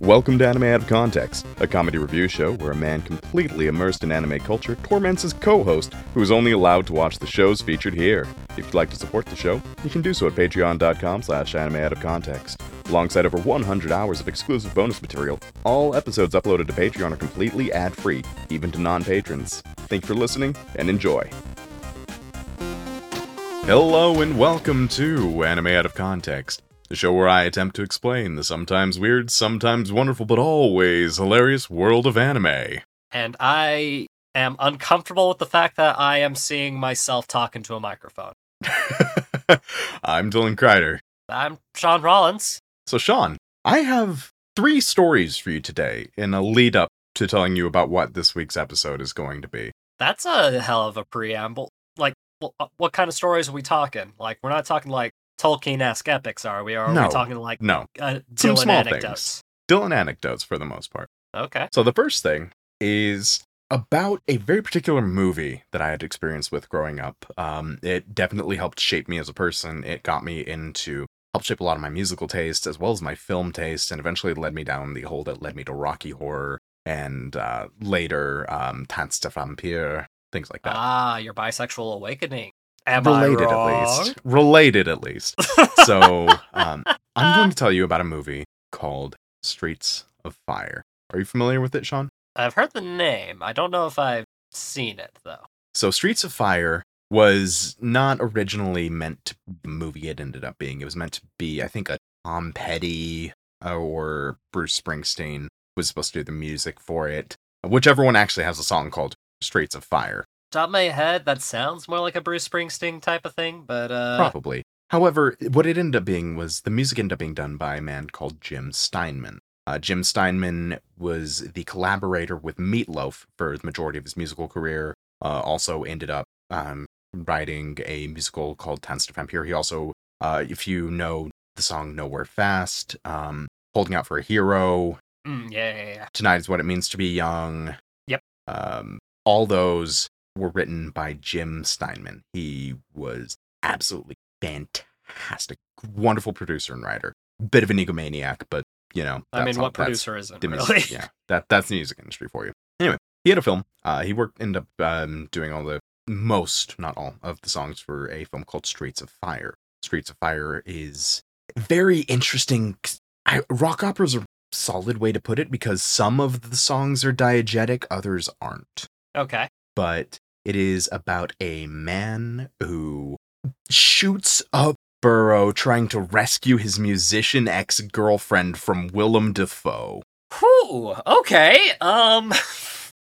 Welcome to Anime Out of Context, a comedy review show where a man completely immersed in anime culture torments his co host, who is only allowed to watch the shows featured here. If you'd like to support the show, you can do so at patreon.com slash anime out of context. Alongside over 100 hours of exclusive bonus material, all episodes uploaded to Patreon are completely ad free, even to non patrons. Thank you for listening and enjoy. Hello and welcome to Anime Out of Context, the show where I attempt to explain the sometimes weird, sometimes wonderful, but always hilarious world of anime. and I am uncomfortable with the fact that I am seeing myself talking to a microphone. I'm Dylan Kreider. I'm Shaun Rollins. So, Shaun, I have three stories for you today in a lead up to telling you about what this week's episode is going to be. That's a hell of a preamble. Like, uh, what kind of stories are we talking? Like, we're not talking like Tolkien-esque epics, are we? Are No. we talking like No, uh, Some Dylan small anecdotes? Dylan anecdotes for the most part. Okay. So, the first thing is about a very particular movie that I had experience with growing up. Um, it definitely helped shape me as a person. It got me into, helped shape a lot of my musical taste as well as my film taste, and eventually led me down the hole that led me to Rocky Horror and uh, later um, Tanz der Vampire, things like that. Ah, your bisexual awakening. Am related at least. Related at least. So um, I'm going to tell you about a movie called Streets of Fire. Are you familiar with it, Shaun? I've heard the name. I don't know if I've seen it though. So Streets of Fire was not originally meant to be the movie it ended up being. It was meant to be, I think, a Tom Petty or Bruce Springsteen was supposed to do the music for it. Whichever one actually has a song called Streets of Fire. Top of my head, that sounds more like a Bruce Springsteen type of thing, but uh, Probably. However, what it ended up being was the music ended up being done by a man called Jim Steinman. Uh, Jim Steinman was the collaborator with Meatloaf for the majority of his musical career. Uh, also ended up um, writing a musical called Tanz der Vampire. He also, uh, if you know the song Nowhere Fast, um, Holding Out for a Hero, mm, yeah, yeah, yeah. Tonight is What It Means to Be Young. Yep. Um, all those were written by Jim Steinman. He was absolutely fantastic, wonderful producer and writer. Bit of an egomaniac, but you know, I mean, that's what producer isn't the really? music- yeah, that that's the music industry for you. Anyway, he had a film. Uh, he worked ended up um, doing all the most, not all, of the songs for a film called Streets of Fire. Streets of Fire is very interesting. I, rock opera's a solid way to put it because some of the songs are diegetic, others aren't. Okay. But it is about a man who shoots a borough trying to rescue his musician ex girlfriend from Willem Dafoe. Whew. Okay. Um.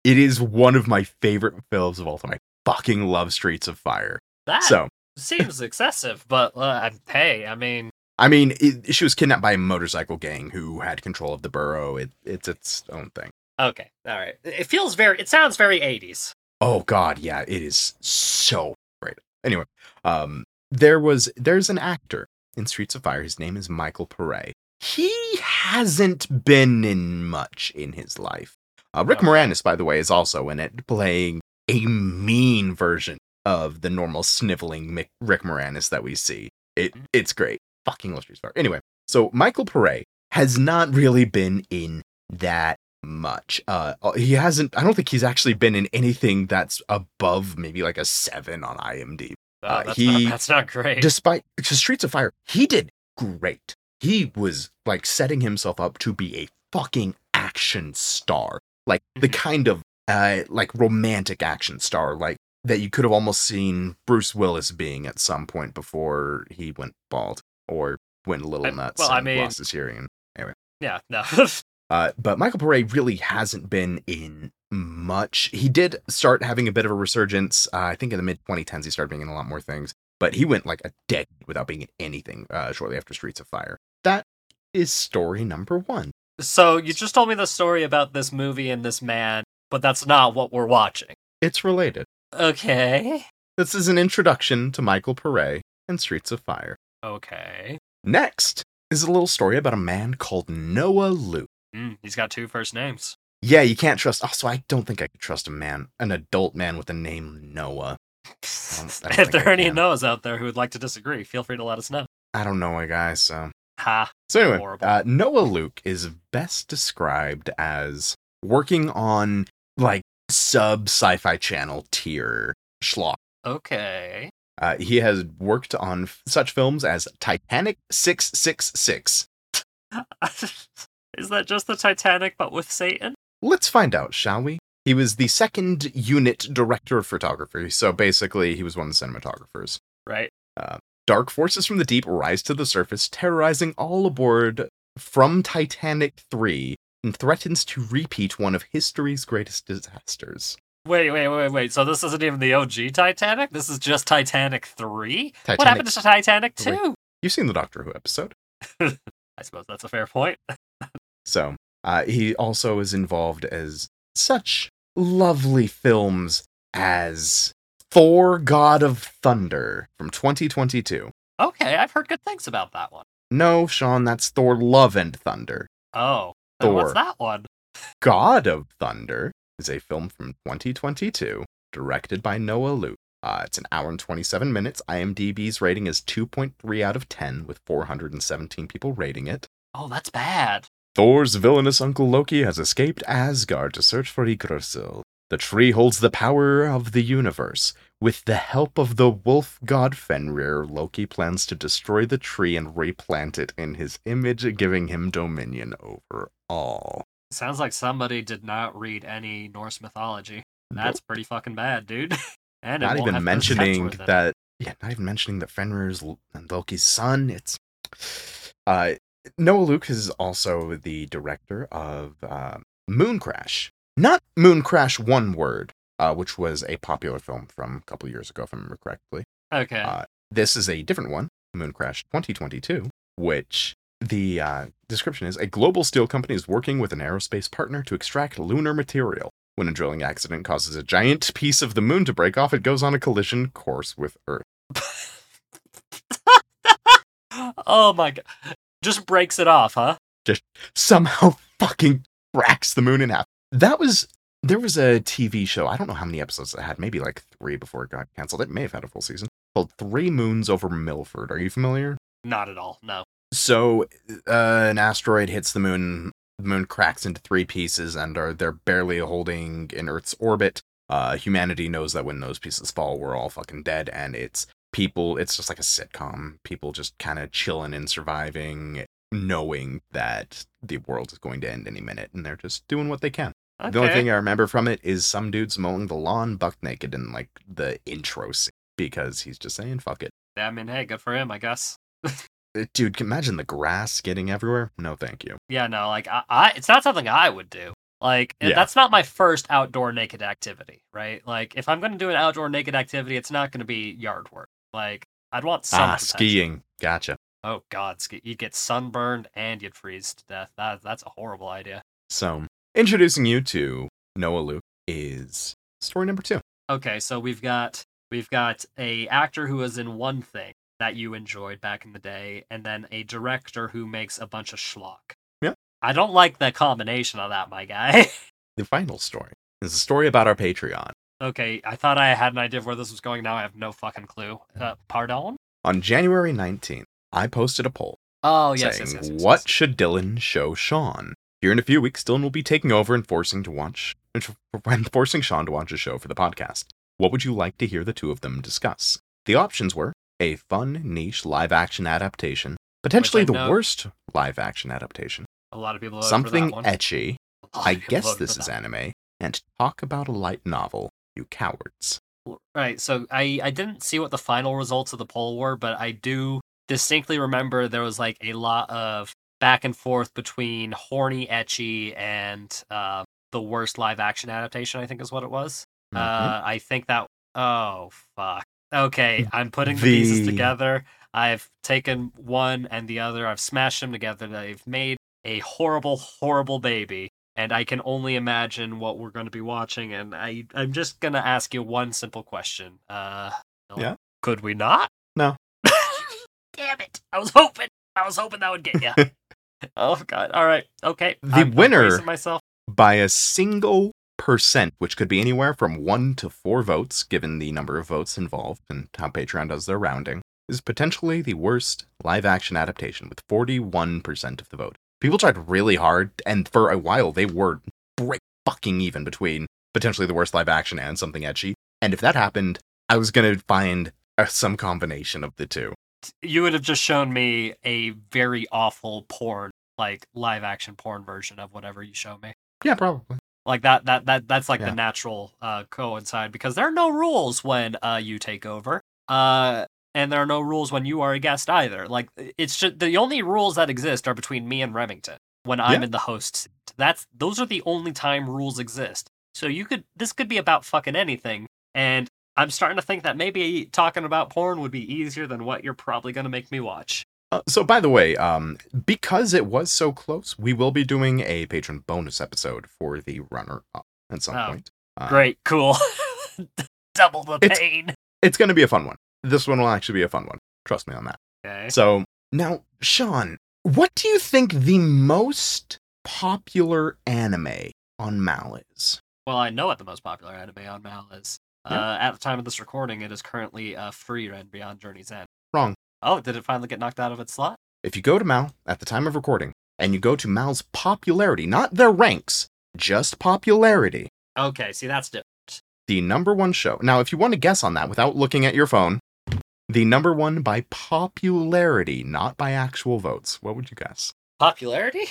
It is one of my favorite films of all time. I fucking love Streets of Fire. That So, seems excessive, but uh, hey, I mean, I mean, it, she was kidnapped by a motorcycle gang who had control of the borough. It, it's its own thing. okay, all right. It feels very. It sounds very '80s. Oh god, yeah, it is so great. Anyway, um there was there's an actor in Streets of Fire. His name is Michael Pare. He hasn't been in much in his life. Uh, Rick Okay. Moranis, by the way, is also in it, playing a mean version of the normal sniveling Mick, Rick Moranis that we see. It it's great. Fucking love Streets of Fire. Anyway, so Michael Pare has not really been in that much. Uh, he hasn't. I don't think he's actually been in anything that's above maybe like a seven on IMDb. Oh, Uh, that's, he- not, that's not great. Despite Streets of Fire, he did great. He was like setting himself up to be a fucking action star, like the Mhm. kind of uh like romantic action star, like that you could have almost seen Bruce Willis being at some point before he went bald or went a little I- nuts well, I mean- lost his hearing. Anyway. yeah. No. Uh, but Michael Pare really hasn't been in much. He did start having a bit of a resurgence. Uh, I think in the mid 2010s, he started being in a lot more things. But he went like a decade without being in anything uh, shortly after Streets of Fire. That is story number one. so you just told me the story about this movie and this man, but that's not what we're watching. It's related. Okay. This is an introduction to Michael Pare and Streets of Fire. Okay. Next is a little story about a man called Noah Luke. Mm, he's got two first names. Yeah, you can't trust. Also, I don't think I could trust a man, an adult man with the name Noah. I don't if there are any. Noahs out there who would like to disagree, feel free to let us know. I don't know a guy, so Ha. So anyway, uh, Noah Luke is best described as working on like sub sci-fi channel tier schlock. Okay. Uh, he has worked on f- such films as Titanic 666. Is that just the Titanic but with Satan? Let's find out, shall we? He was the second unit director of photography, so basically he was one of the cinematographers. Right. Uh, dark forces from the deep rise to the surface, terrorizing all aboard from Titanic 3, and threatens to repeat one of history's greatest disasters. Wait, wait, wait, wait. So this isn't even the OG Titanic? This is just Titanic 3? What happened to Titanic Three. 2? You've seen the Doctor Who episode. I suppose that's a fair point. So, uh, he also is involved as such lovely films as Thor God of Thunder from 2022. Okay, I've heard good things about that one. No, Shaun, that's Thor Love and Thunder. Oh. then what's that one? God of Thunder is a film from 2022, directed by Noah Luke. Uh, it's an hour and 27 minutes. IMDb's rating is 2.3 out of 10, with 417 people rating it. Oh, that's bad. Thor's villainous uncle Loki has escaped Asgard to search for Yggdrasil. The tree holds the power of the universe. With the help of the wolf god Fenrir, Loki plans to destroy the tree and replant it in his image, giving him dominion over all. Sounds like somebody did not read any Norse mythology. That's pretty fucking bad, dude. and not even mentioning Hemsworth in it. that yeah not even mentioning that fenrir's L- loki's son it's uh noah luke is also the director of uh, moon crash not moon crash one word uh, which was a popular film from a couple years ago if i remember correctly Okay. uh, this is a different one moon crash 2022 which the uh, description is a global steel company is working with an aerospace partner to extract lunar material when a drilling accident causes a giant piece of the moon to break off, it goes on a collision course with Earth. oh my god. Just breaks it off, huh? Just somehow fucking cracks the moon in half. That was there was a TV show. I don't know how many episodes it had. Maybe like three before it got canceled. It may have had a full season called Three Moons Over Milford. Are you familiar? Not at all. No. So, uh, an asteroid hits the moon. The moon cracks into three pieces, and are they're barely holding in Earth's orbit. Uh, humanity knows that when those pieces fall, we're all fucking dead, and it's people. It's just like a sitcom. People just kind of chilling and surviving, knowing that the world is going to end any minute, and they're just doing what they can. Okay. The only thing I remember from it is some dudes mowing the lawn, buck naked, in like the intro scene because he's just saying "fuck it." I mean, hey, good for him, I guess. Uh, Dude, imagine the grass getting everywhere? No, thank you. Yeah, no, like I, I it's not something I would do. Like Yeah. that's not my first outdoor naked activity, right? Like if I'm going to do an outdoor naked activity, it's not going to be yard work. Like I'd want some ah, protection. skiing. Gotcha. Oh god, ski- you'd get sunburned and you'd freeze to death. That that's a horrible idea. So, introducing you to Noah Luke is story number two. Okay, so we've got we've got a actor who was in one thing that you enjoyed back in the day, and then a director who makes a bunch of schlock. Yeah. I don't like the combination of that, my guy. The final story is a story about our Patreon. Okay, I thought I had an idea of where this was going. Now I have no fucking clue. Uh, pardon? On January 19th, I posted a poll Oh yes, saying, yes, yes, yes, What yes. should Dylan show Shaun? Here in a few weeks, Dylan will be taking over and forcing to watch and forcing Shaun to watch a show for the podcast. What would you like to hear the two of them discuss? The options were a fun, niche live action adaptation, potentially the know- worst live action adaptation, A lot of people something for that one. ecchi, I guess this is anime, and talk about a light novel, you cowards. Right. So I I didn't see what the final results of the poll were, but I do distinctly remember there was like a lot of back and forth between horny ecchi and uh, the worst live action adaptation. I think is what it was. Mhm. Uh, I think that. Oh fuck. Okay, I'm putting the, pieces together. I've taken one and the other. I've smashed them together. They've made a horrible, horrible baby. And I can only imagine what we're going to be watching. And I, I'm just going to ask you one simple question. Uh, Yeah. Could we not? No. Damn it! I was hoping. I was hoping that would get you. oh God! All right. Okay. The I'm- winner- myself. by a single percent, which could be anywhere from one to four votes, given the number of votes involved and how Patreon does their rounding. is potentially the worst live action adaptation with 41% of the vote. People tried really hard, and for a while they were break fucking even between potentially the worst live action and something edgy. And if that happened, I was gonna find uh, some combination of the two. You would have just shown me a very awful porn, like live action porn version of whatever you show me. Yeah, probably. Like that that that that's like Yeah. the natural uh coincide because there are no rules when uh you take over. Uh and there are no rules when you are a guest either. Like it's just the only rules that exist are between me and Remington when I'm Yeah. in the host seat. That's those are the only time rules exist. So you could this could be about fucking anything and I'm starting to think that maybe talking about porn would be easier than what you're probably going to make me watch. Uh, so, by the way, um, because it was so close, we will be doing a patron bonus episode for the runner up at some Oh, point. Uh, Great, cool. Double the It's- pain. It's going to be a fun one. This one will actually be a fun one. Trust me on that. Okay. So, now, Shaun, what do you think the most popular anime on Mal is? Well, I know what the most popular anime on Mal is. Yeah. Uh, at the time of this recording, it is currently uh, Frieren Beyond Journey's End. Wrong. Oh, did it finally get knocked out of its slot? If you go to Mal at the time of recording and you go to Mal's popularity, not their ranks, just popularity, Okay, see, that's different. the number one show. Now, if you want to guess on that without looking at your phone, the number one by popularity, not by actual votes. What would you guess? Popularity?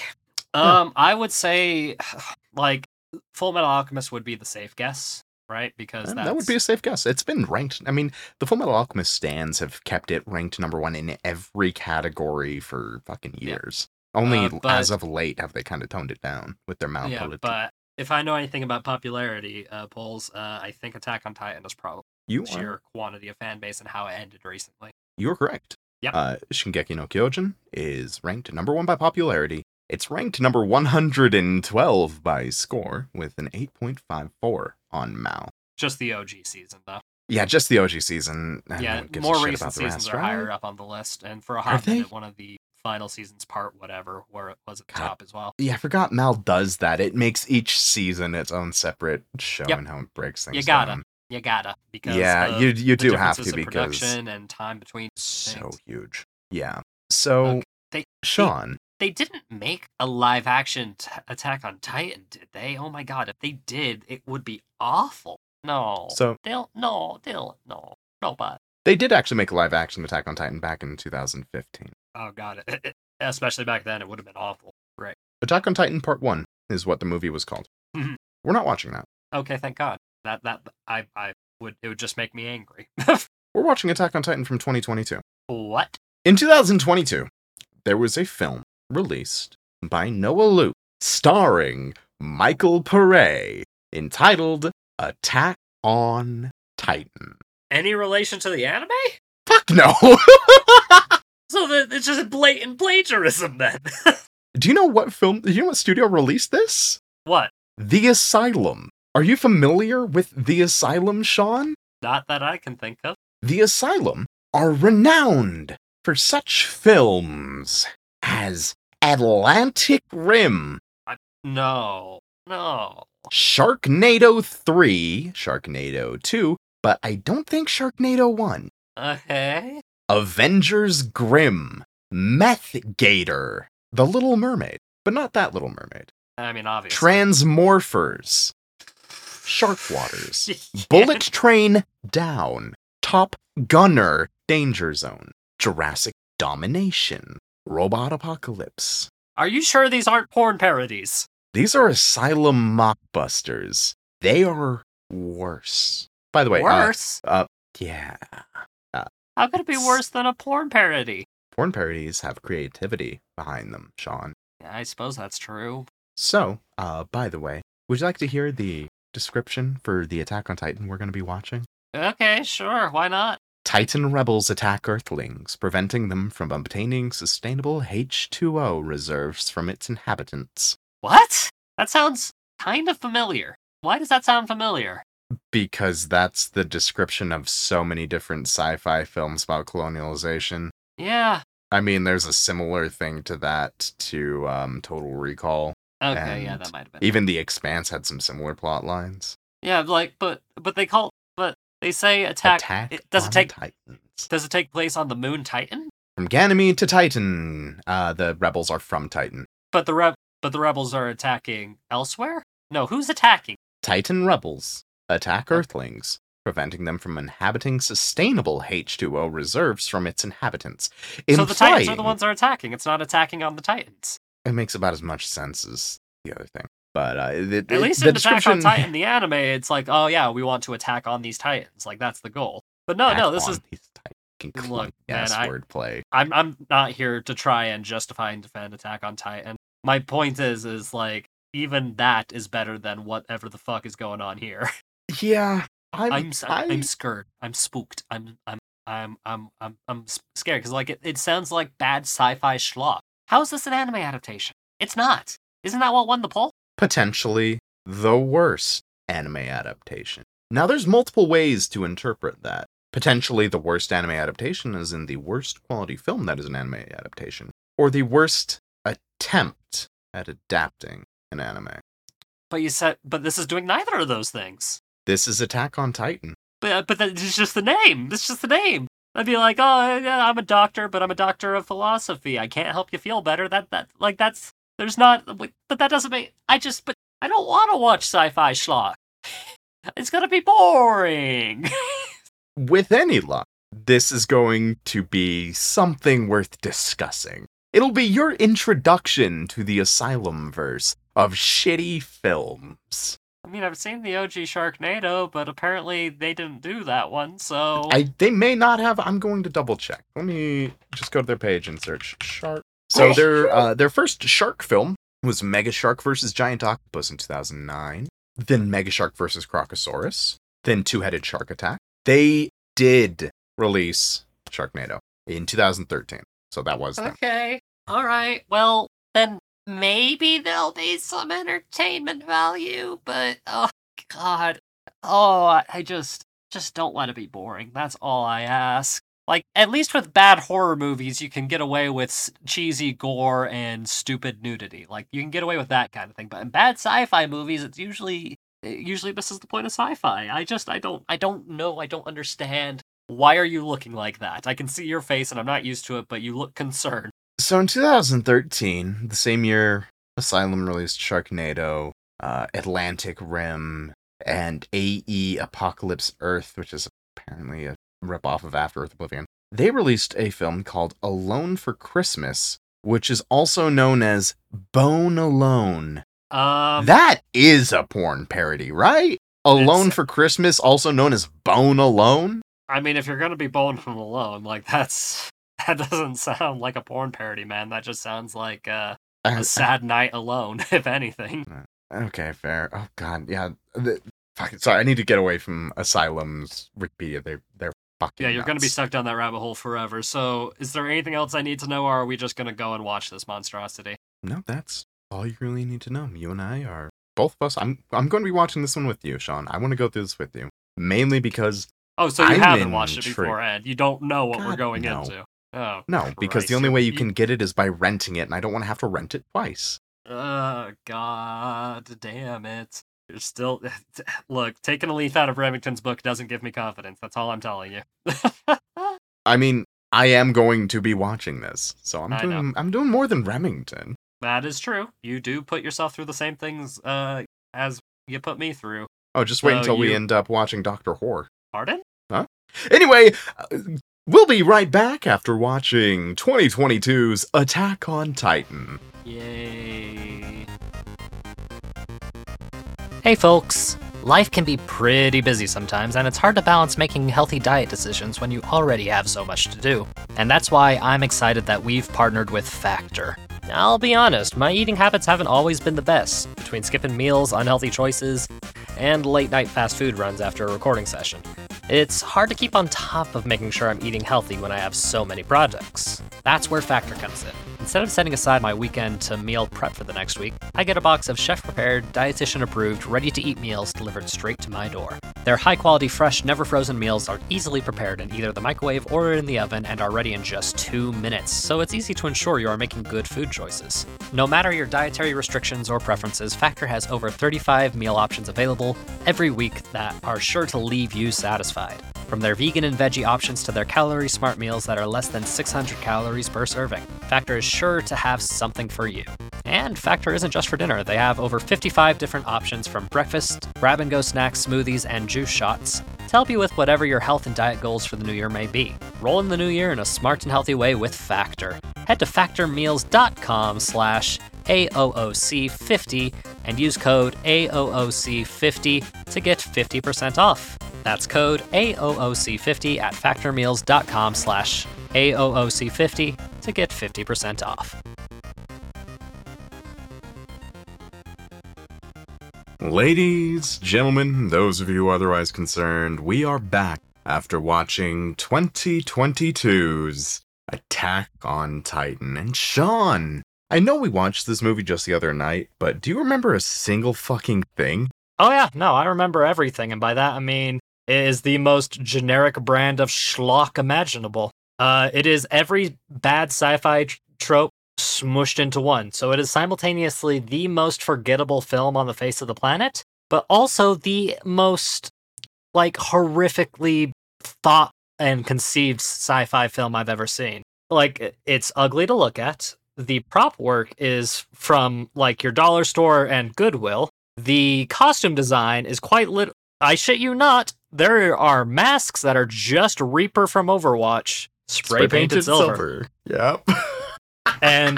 Yeah. Um, I would say, like, Fullmetal Alchemist would be the safe guess, right? Because that's... That would be a safe guess. It's been ranked. I mean, the Fullmetal Alchemist stands have kept it ranked number one in every category for fucking Yeah. years. Only Uh, but- as of late have they kind of toned it down with their mouth. Yeah, but if I know anything about popularity uh, polls, uh, I think Attack on Titan is probably you are quantity of fan base and how it ended recently. You're correct. Yep. Uh, Shingeki no Kyojin is ranked number one by popularity. It's ranked number 112 by score with an 8.54 on Mal. Just the OG season, though. Yeah, just the OG season. Yeah, don't give a more recent seasons are right? higher up on the list, and for a Are hot minute, one of the final seasons, part whatever, where it was at the God. top as well. Yeah, I forgot Mal does that. It makes each season its own separate show Yep. and how it breaks things You gotta, down. You gotta because Yeah, of you you do have to because production and time between. so things. huge. Yeah. So Okay, they- Shaun, They didn't make a live action t- Attack on Titan, did they? Oh my god, if they did, it would be awful. No, so they'll no, they'll no, no, but they did actually make a live action Attack on Titan back in 2015. oh god, it, especially back then, it would have been awful. Right. Attack on Titan Part 1 is what the movie was called. We're not watching that. Okay, thank God. That that I I would it would just make me angry. We're watching Attack on Titan from 2022. what? In 2022, there was a film released by Noah Luke starring Michael Pare entitled Attack on Titan. Any relation to the anime? Fuck no! So that it's just blatant plagiarism then. Do you know what film, do you know what studio released this? what? The Asylum. Are you familiar with The Asylum, Shaun? Not that I can think of. The Asylum are renowned for such films as Atlantic Rim, No. No. Sharknado 3, Sharknado 2, but I don't think Sharknado 1, Okay. Avengers Grimm, Meth Gator, The Little Mermaid, but not that Little Mermaid, I mean, obviously. Transmorphers, Shark Waters, Bullet Train Down, Top Gunner Danger Zone, Jurassic Domination, Robot Apocalypse. Are you sure these aren't porn parodies? These are Asylum mockbusters. They are worse. By the way, uh, Worse? yeah, How could it be worse than a porn parody? porn parodies have creativity behind them, Shaun. Yeah, I suppose that's true. So, uh, by the way, would you like to hear the description for the Attack on Titan we're going to be watching? Okay, sure. Why not? Titan rebels attack Earthlings, preventing them from obtaining sustainable H2O reserves from its inhabitants. What? That sounds kind of familiar. Why does that sound familiar? Because that's the description of so many different sci fi films about colonialization. Yeah. I mean, there's a similar thing to that to um, Total Recall. Okay, yeah, that might have been. Even The Expanse had some similar plot lines. Yeah, like, but but they call, but They say attack. Attack it, does it take Titans. does it take place on the moon Titan? From Ganymede to Titan. Uh, the rebels are from Titan. But the rev but the rebels are attacking elsewhere? No, who's attacking? Titan rebels attack Oh. Earthlings, preventing them from inhabiting sustainable H2O reserves from its inhabitants. So the Titans are the ones that are attacking. It's not attacking on the Titans. It makes about as much sense as the other thing. But uh, the, At least the in Attack on Titan, the anime, it's like, oh yeah, we want to attack on these Titans. Like that's the goal. But no, no, this Attack is on these Titan Look, man, ass I- wordplay. I'm I'm not here to try and justify and defend Attack on Titan. My point is is like even that is better than whatever the fuck is going on here. Yeah, I'm. I'm s- I, I'm scared. I'm spooked. I'm I'm I'm I'm I'm I'm scared because like it, it sounds like bad sci-fi schlock. How is this an anime adaptation? It's not. Isn't that what won the poll? potentially the worst anime adaptation. Now, there's multiple ways to interpret that. Potentially, the worst anime adaptation is in the worst quality film that is an anime adaptation, or the worst attempt at adapting an anime. But you said, but this is doing neither of those things. This is Attack on Titan. But but that- it's just the name. It's just the name. I'd be like, oh, yeah, I'm a doctor, but I'm a doctor of philosophy. I can't help you feel better. That that like that's there's not. But that doesn't make. I just but I don't want to watch sci-fi schlock. It's gonna be boring. With any luck, this is going to be something worth discussing. It'll be your introduction to the Asylum verse of shitty films. I mean, I've seen the OG Sharknado, but apparently they didn't do that one. So I they may not have. I'm going to double check. Let me just go to their page and search shark. So their uh, their first shark film was Mega Shark versus Giant Octopus in 2009. Then Mega Shark versus Crocosaurus. Then Two Headed Shark Attack. They did release Sharknado in 2013. So that was them. okay, all right. Well, maybe there'll be some entertainment value, but oh god, oh I just just don't let it be boring. That's all I ask. Like at least with bad horror movies, you can get away with cheesy gore and stupid nudity. Like you can get away with that kind of thing. But in bad sci-fi movies, it's usually it usually misses the point of sci-fi. I just I don't I don't know. I don't understand. Why are you looking like that? I can see your face and I'm not used to it, but you look concerned. So in 2013, the same year Asylum released Sharknado, uh, Atlantic Rim, and AE Apocalypse Earth, which is apparently a ripoff of After Earth Oblivion. They released a film called Alone for Christmas, which is also known as Bone Alone. Um, that is a porn parody, right? Alone for Christmas, also known as Bone Alone. I mean, if you're gonna be bone from alone, like that's that doesn't sound like a porn parody, man. That just sounds like uh, a sad night alone, if anything. Okay, fair. Oh god, yeah. The, fuck, sorry, I need to get away from Asylum's Wikipedia. They're they're fucking. Yeah, you're gonna be nuts. stuck down that rabbit hole forever. So, is there anything else I need to know, or are we just gonna go and watch this monstrosity? No, that's all you really need to know. You and I are both of us. I'm I'm going to be watching this one with you, Shaun. I want to go through this with you mainly because Oh, so you I'm haven't watched it beforehand. You don't know what we're going no. into. Oh, no, because the only way you you- can get it is by renting it, and I don't want to have to rent it twice. Oh god damn it. You're still look, taking a leaf out of Remington's book doesn't give me confidence. That's all I'm telling you. I mean, I am going to be watching this, so I'm doing I'm doing more than Remington. that is true. You do put yourself through the same things uh as you put me through. Oh, just wait So until we end up watching Doctor Whore. Pardon? Huh? Anyway, uh, we'll be right back after watching 2022's Attack on Titan. Yay. Hey folks. Life can be pretty busy sometimes, and it's hard to balance making healthy diet decisions when you already have so much to do. And that's why I'm excited that we've partnered with Factor. I'll be honest, my eating habits haven't always been the best, between skipping meals, unhealthy choices, and late night fast food runs after a recording session. It's hard to keep on top of making sure I'm eating healthy when I have so many projects. That's where Factor comes in. Instead of setting aside my weekend to meal prep for the next week, I get a box of chef prepared, dietitian approved, ready to eat meals delivered straight to my door. Their high quality, fresh, never frozen meals are easily prepared in either the microwave or in the oven and are ready in just two minutes, so it's easy to ensure you are making good food choices. No matter your dietary restrictions or preferences, Factor has over 35 meal options available every week that are sure to leave you satisfied. Satisfied. From their vegan and veggie options to their calorie smart meals that are less than 600 calories per serving, Factor is sure to have something for you. And Factor isn't just for dinner. They have over 55 different options from breakfast, grab and go snacks, smoothies, and juice shots to help you with whatever your health and diet goals for the new year may be. Roll in the new year in a smart and healthy way with Factor. Head to factormeals.com slash AOOC50 and use code AOOC50 to get 50% off. That's code AOOC50 at factormeals.com slash AOOC50 to get 50% off. Ladies, gentlemen, those of you otherwise concerned, we are back after watching 2022's Attack on Titan. And Shaun, I know we watched this movie just the other night, but do you remember a single fucking thing? Oh, yeah, no, I remember everything. And by that, I mean, is the most generic brand of schlock imaginable. Uh, it is every bad sci fi trope smushed into one. So it is simultaneously the most forgettable film on the face of the planet, but also the most like horrifically thought and conceived sci-fi film I've ever seen. Like it's ugly to look at. The prop work is from like your dollar store and Goodwill. The costume design is quite lit. I shit you not. There are masks that are just Reaper from Overwatch, spray, painted, silver. Yep. and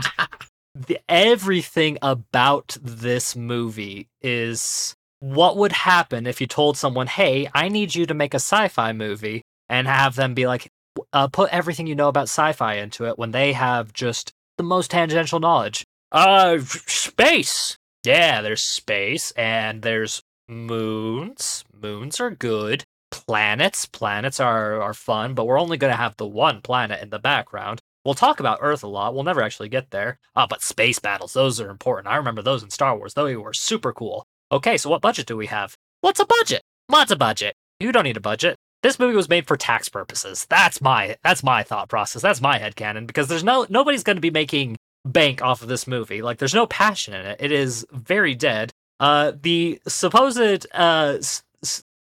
the, everything about this movie is what would happen if you told someone, "Hey, I need you to make a sci-fi movie," and have them be like, uh, "Put everything you know about sci-fi into it," when they have just the most tangential knowledge. Uh, space. Yeah, there's space, and there's moons. Moons are good. Planets. Planets are are fun, but we're only gonna have the one planet in the background. We'll talk about Earth a lot. We'll never actually get there. Ah, but space battles, those are important. I remember those in Star Wars. They were super cool. Okay, so what budget do we have? What's a budget? What's a budget? You don't need a budget. This movie was made for tax purposes. That's my that's my thought process. That's my head headcanon because there's no nobody's going to be making bank off of this movie. Like there's no passion in it. It is very dead. Uh the supposed uh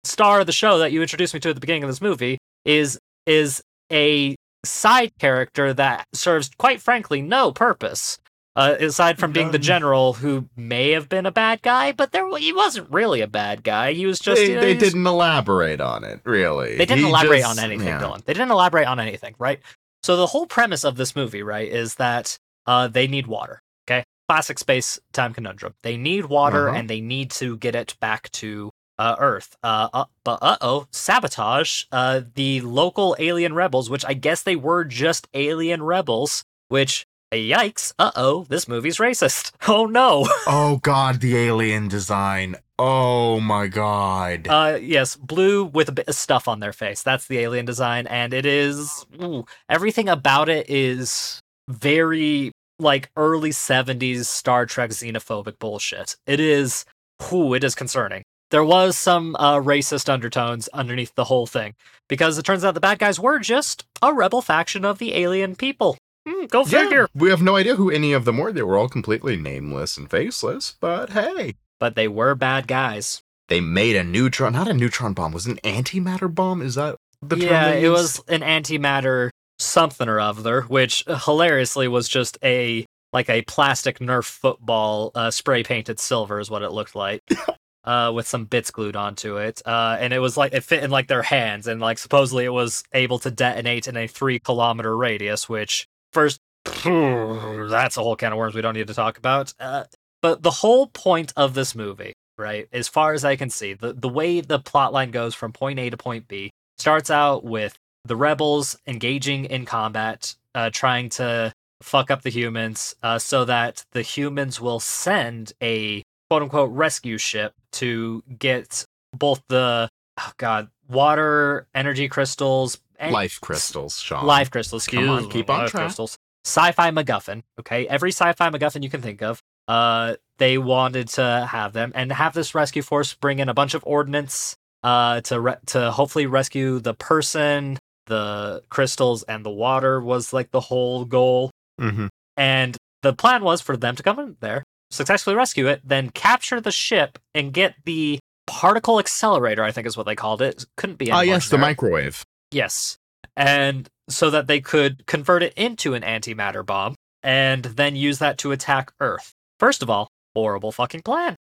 star of the show that you introduced me to at the beginning of this movie is is a side character that serves, quite frankly, no purpose. Uh, aside from being the general who may have been a bad guy, but there he wasn't really a bad guy. He was just they, they didn't elaborate on it really. They didn't he elaborate just, on anything, yeah. Dylan. They didn't elaborate on anything, right? So the whole premise of this movie, right, is that uh, they need water. Okay, classic space time conundrum. They need water uh-huh. and they need to get it back to uh, Earth. Uh, uh, but uh oh, sabotage uh, the local alien rebels, which I guess they were just alien rebels. Which yikes! Uh oh, this movie's racist. Oh no! oh god, the alien design. Oh my god. Uh yes, blue with a bit of stuff on their face. That's the alien design, and it is ooh, everything about it is very like early 70s Star Trek xenophobic bullshit. It is whew, it is concerning there was some uh, racist undertones underneath the whole thing because it turns out the bad guys were just a rebel faction of the alien people. Mm, go figure. Yeah, we have no idea who any of them were. They were all completely nameless and faceless, but hey. But they were bad guys. They made a neutron, not a neutron bomb, was an antimatter bomb? Is that the term? Yeah, it was an antimatter something or other, which hilariously was just a like a plastic Nerf football uh, spray painted silver is what it looked like. uh, with some bits glued onto it, uh, and it was like it fit in like their hands, and like supposedly it was able to detonate in a three kilometer radius. Which first, that's a whole can of worms we don't need to talk about. Uh, but the whole point of this movie, right, as far as I can see, the the way the plot line goes from point A to point B starts out with the rebels engaging in combat, uh, trying to fuck up the humans, uh, so that the humans will send a quote unquote rescue ship to get both the oh god water energy crystals life crystals Shaun. life crystals excuse Come on, keep on track. crystals sci-fi MacGuffin. Okay, every sci-fi MacGuffin you can think of. Uh, they wanted to have them and have this rescue force bring in a bunch of ordnance. Uh, to re- to hopefully rescue the person, the crystals, and the water was like the whole goal. Mm-hmm. And the plan was for them to come in there, successfully rescue it, then capture the ship and get the particle accelerator, I think is what they called it. Couldn't be. Any ah, more yes, the microwave. Yes. And so that they could convert it into an antimatter bomb and then use that to attack Earth. First of all, horrible fucking plan.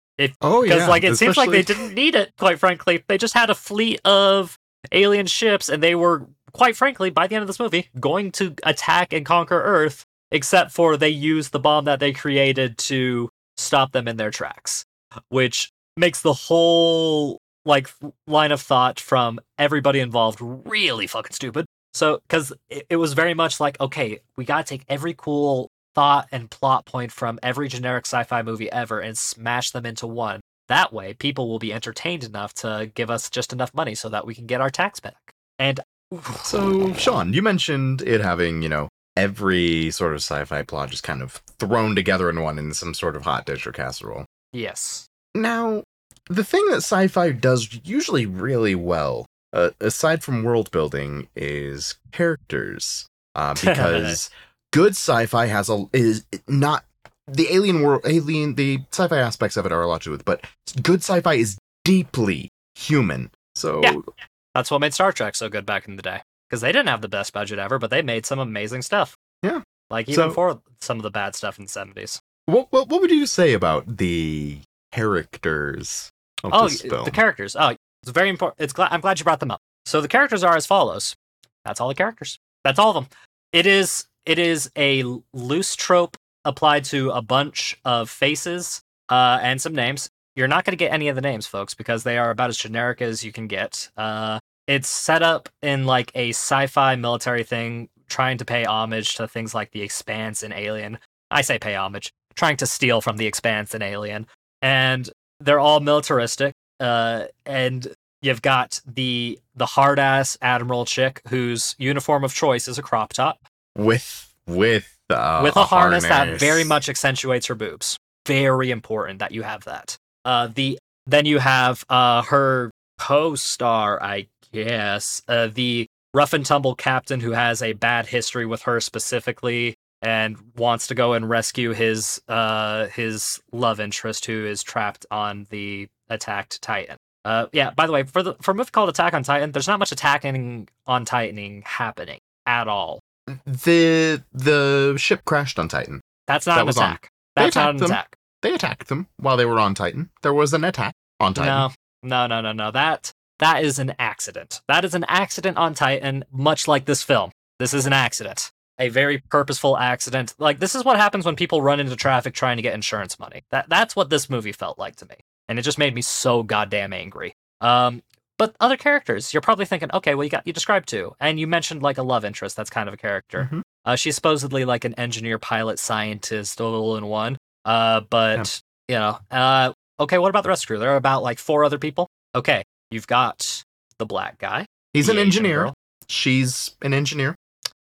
Oh yeah. Because like it seems like they didn't need it, quite frankly. They just had a fleet of alien ships and they were, quite frankly, by the end of this movie, going to attack and conquer Earth, except for they used the bomb that they created to stop them in their tracks. Which makes the whole like line of thought from everybody involved really fucking stupid. So, because it, it was very much like, okay, we gotta take every cool thought and plot point from every generic sci-fi movie ever and smash them into one. That way, people will be entertained enough to give us just enough money so that we can get our tax back. And So, Shaun, you mentioned it having, you know, every sort of sci-fi plot just kind of thrown together in one in some sort of hot dish or casserole. yes, Now, the thing that sci-fi does usually really well, uh, aside from world building, is characters. Uh, because good sci-fi has a is not the alien world, alien the sci-fi aspects of it are a lot to do with, but good sci-fi is deeply human. So Yeah. that's what made Star Trek so good back in the day. Because they didn't have the best budget ever, but they made some amazing stuff. Yeah. Like even So- for some of the bad stuff in the 70s. what, what what would you say about the characters of Oh, the characters. Oh, it's very important. It's glad I'm glad you brought them up. So the characters are as follows. That's all the characters. That's all of them. It is it is a loose trope applied to a bunch of faces uh, and some names. You're not going to get any of the names, folks, because they are about as generic as you can get. Uh, it's set up in like a sci-fi military thing, trying to pay homage to things like The Expanse and Alien. I say pay homage, trying to steal from The Expanse and Alien, and they're all militaristic. Uh, and you've got the the hard ass admiral chick whose uniform of choice is a crop top with with uh, with a, harness, that very much accentuates her boobs. Very important that you have that. Uh, the then you have uh her co-star, I guess, uh, the rough and tumble captain who has a bad history with her specifically and wants to go and rescue his uh his love interest who is trapped on the attacked Titan. Uh, yeah. By the way, for the for a movie called Attack on Titan, there's not much attacking on Titaning happening at all. the the ship crashed on Titan. That's not That an was on- attack. That's not an them. attack. They attacked them while they were on Titan. There was an attack on Titan. No, no, no, no, no. That that is an accident. That is an accident on Titan, much like this film. This is an accident. A very purposeful accident. Like this is what happens when people run into traffic trying to get insurance money. That that's what this movie felt like to me. And it just made me so goddamn angry. Um but other characters, you're probably thinking, okay, well you got you described two. And you mentioned like a love interest, that's kind of a character. Mhm. Uh, she's supposedly like an engineer, pilot, scientist, all in one. Uh, but you know, uh, okay. What about the rest of the crew? There are about like four other people. Okay, you've got the black guy. He's an Asian engineer. girl. She's an engineer.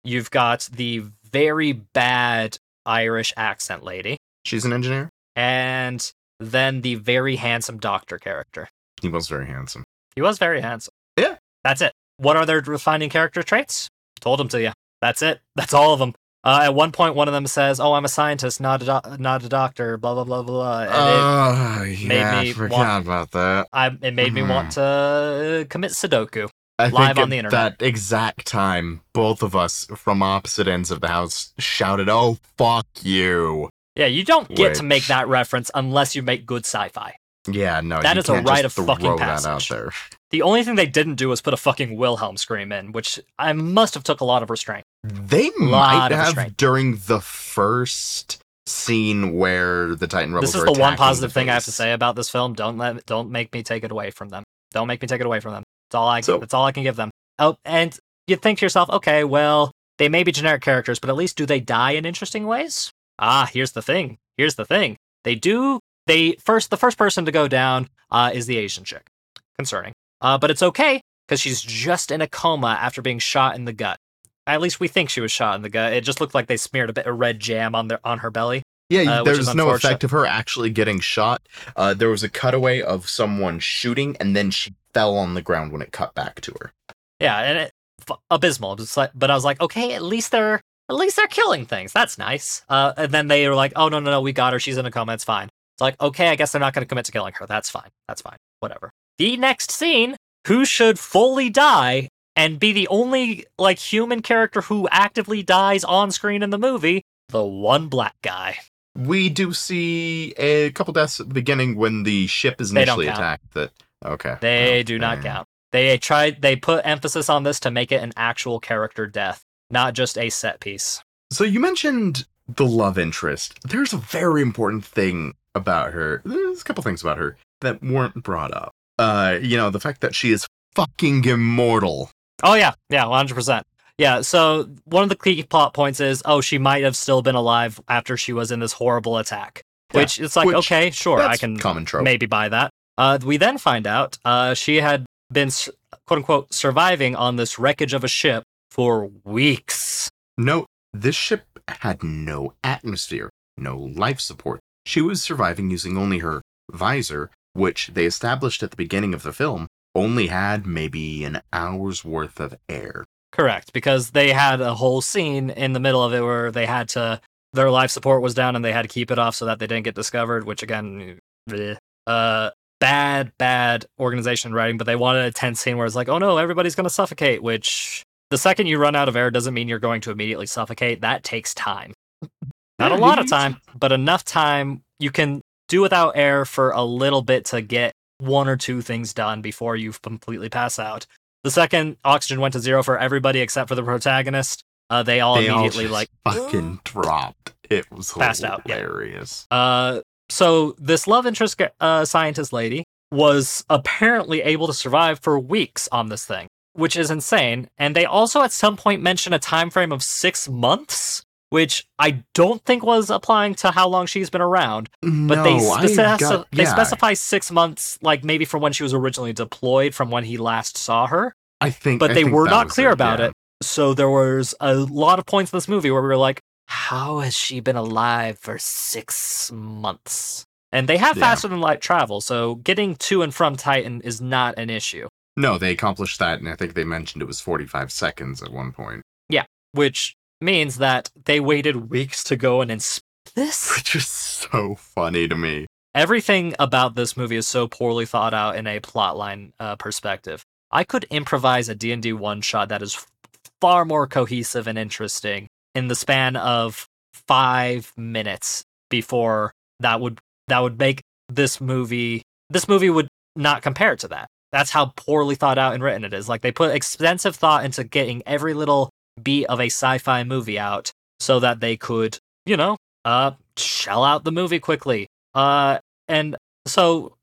You've got the very bad Irish accent lady, She's an engineer. and then the very handsome doctor character. He was very handsome. He was very handsome. Yeah. That's it. What are their defining character traits? Told them to you. That's it. That's all of them. Uh, at one point, one of them says, "Oh, I'm a scientist, not a do- not a doctor." Blah blah blah blah. And it, Oh, made yeah, me I forgot want- about that. I, it made me want to uh, commit Sudoku. I Live think on the internet. that exact time, both of us from opposite ends of the house shouted, "Oh, fuck you!" Yeah, you don't get to make that reference unless you make good sci-fi. Yeah, no, That is a just of fucking throw that out passage. there. The only thing they didn't do was put a fucking Wilhelm scream in, which I must have took a lot of restraint. They might have during the first scene where the Titan rebels. This is the one positive the thing I have to say about this film. Don't let don't make me take it away from them. Don't make me take it away from them. That's all I So- that's all I can give them. Oh, and you think to yourself, okay, well, they may be generic characters, but at least do they die in interesting ways? Ah, here's the thing. Here's the thing. They do. They first the first person to go down uh, is the Asian chick. Concerning, uh, but it's okay because she's just in a coma after being shot in the gut. At least we think she was shot in the gut. It just looked like they smeared a bit of red jam on their on her belly. Yeah, uh, is there's no effect of her actually getting shot. Uh, there was a cutaway of someone shooting, and then she fell on the ground when it cut back to her. Yeah, and it f- abysmal. Like, but I was like, okay, at least they're at least they're killing things. That's nice. Uh, and then they were like, oh no no no, we got her. She's in a coma. It's fine. It's like, okay, I guess they're not going to commit to killing her. That's fine. That's fine. Whatever. the next scene, who should fully die and be the only like human character who actively dies on screen in the movie? The one black guy. We do see a couple deaths at the beginning when the ship is initially attacked. That okay. They Oh, do not man. count. They tried. They put emphasis on this to make it an actual character death, not just a set piece. So you mentioned the love interest. There's a very important thing about her. There's a couple things about her that weren't brought up. Uh, you know, the fact that she is fucking immortal. Oh yeah, yeah, one hundred percent. Yeah. So one of the key plot points is, oh, she might have still been alive after she was in this horrible attack. Yeah, Which it's like, which- okay, sure, I can common trope. maybe buy that. Uh, we then find out uh, she had been quote unquote surviving on this wreckage of a ship for weeks. No, this ship had no atmosphere, no life support. She was surviving using only her visor, which they established at the beginning of the film only had maybe an hour's worth of air. Correct, because they had a whole scene in the middle of it where they had to their life support was down and they had to keep it off so that they didn't get discovered. Which again, bleh. uh, bad, bad organization writing. But they wanted a tense scene where it's like, oh no, everybody's gonna suffocate. Which the second you run out of air doesn't mean you're going to immediately suffocate. That takes time. Not a lot of time, but enough time you can do without air for a little bit to get one or two things done before you completely pass out. The second oxygen went to zero for everybody except for the protagonist, uh, they all They all immediately just like fucking dropped. It was Passed out, yeah. hilarious. Uh, so this love interest uh, scientist lady was apparently able to survive for weeks on this thing, which is insane. And they also at some point mention a time frame of six months, which I don't think was applying to how long she's been around. But no, they, speci- got- they specify six months, like maybe from when she was originally deployed, from when he last saw her. I think, But I they think were not clear about yeah. it. So there was a lot of points in this movie where we were like, how has she been alive for six months? And they have Yeah. faster than light travel, so getting to and from Titan is not an issue. No, they accomplished that, and I think they mentioned it was 45 seconds at one point, Yeah, Which means that they waited weeks to go and inspect this. which is so funny to me. Everything about this movie is so poorly thought out in a plotline uh, perspective. I could improvise a D&D one shot that is f- far more cohesive and interesting in the span of 5 minutes before that would that would make this movie this movie would not compare to that. That's how poorly thought out and written it is. Like they put extensive thought into getting every little beat of a sci-fi movie out so that they could, you know, uh shell out the movie quickly. Uh and so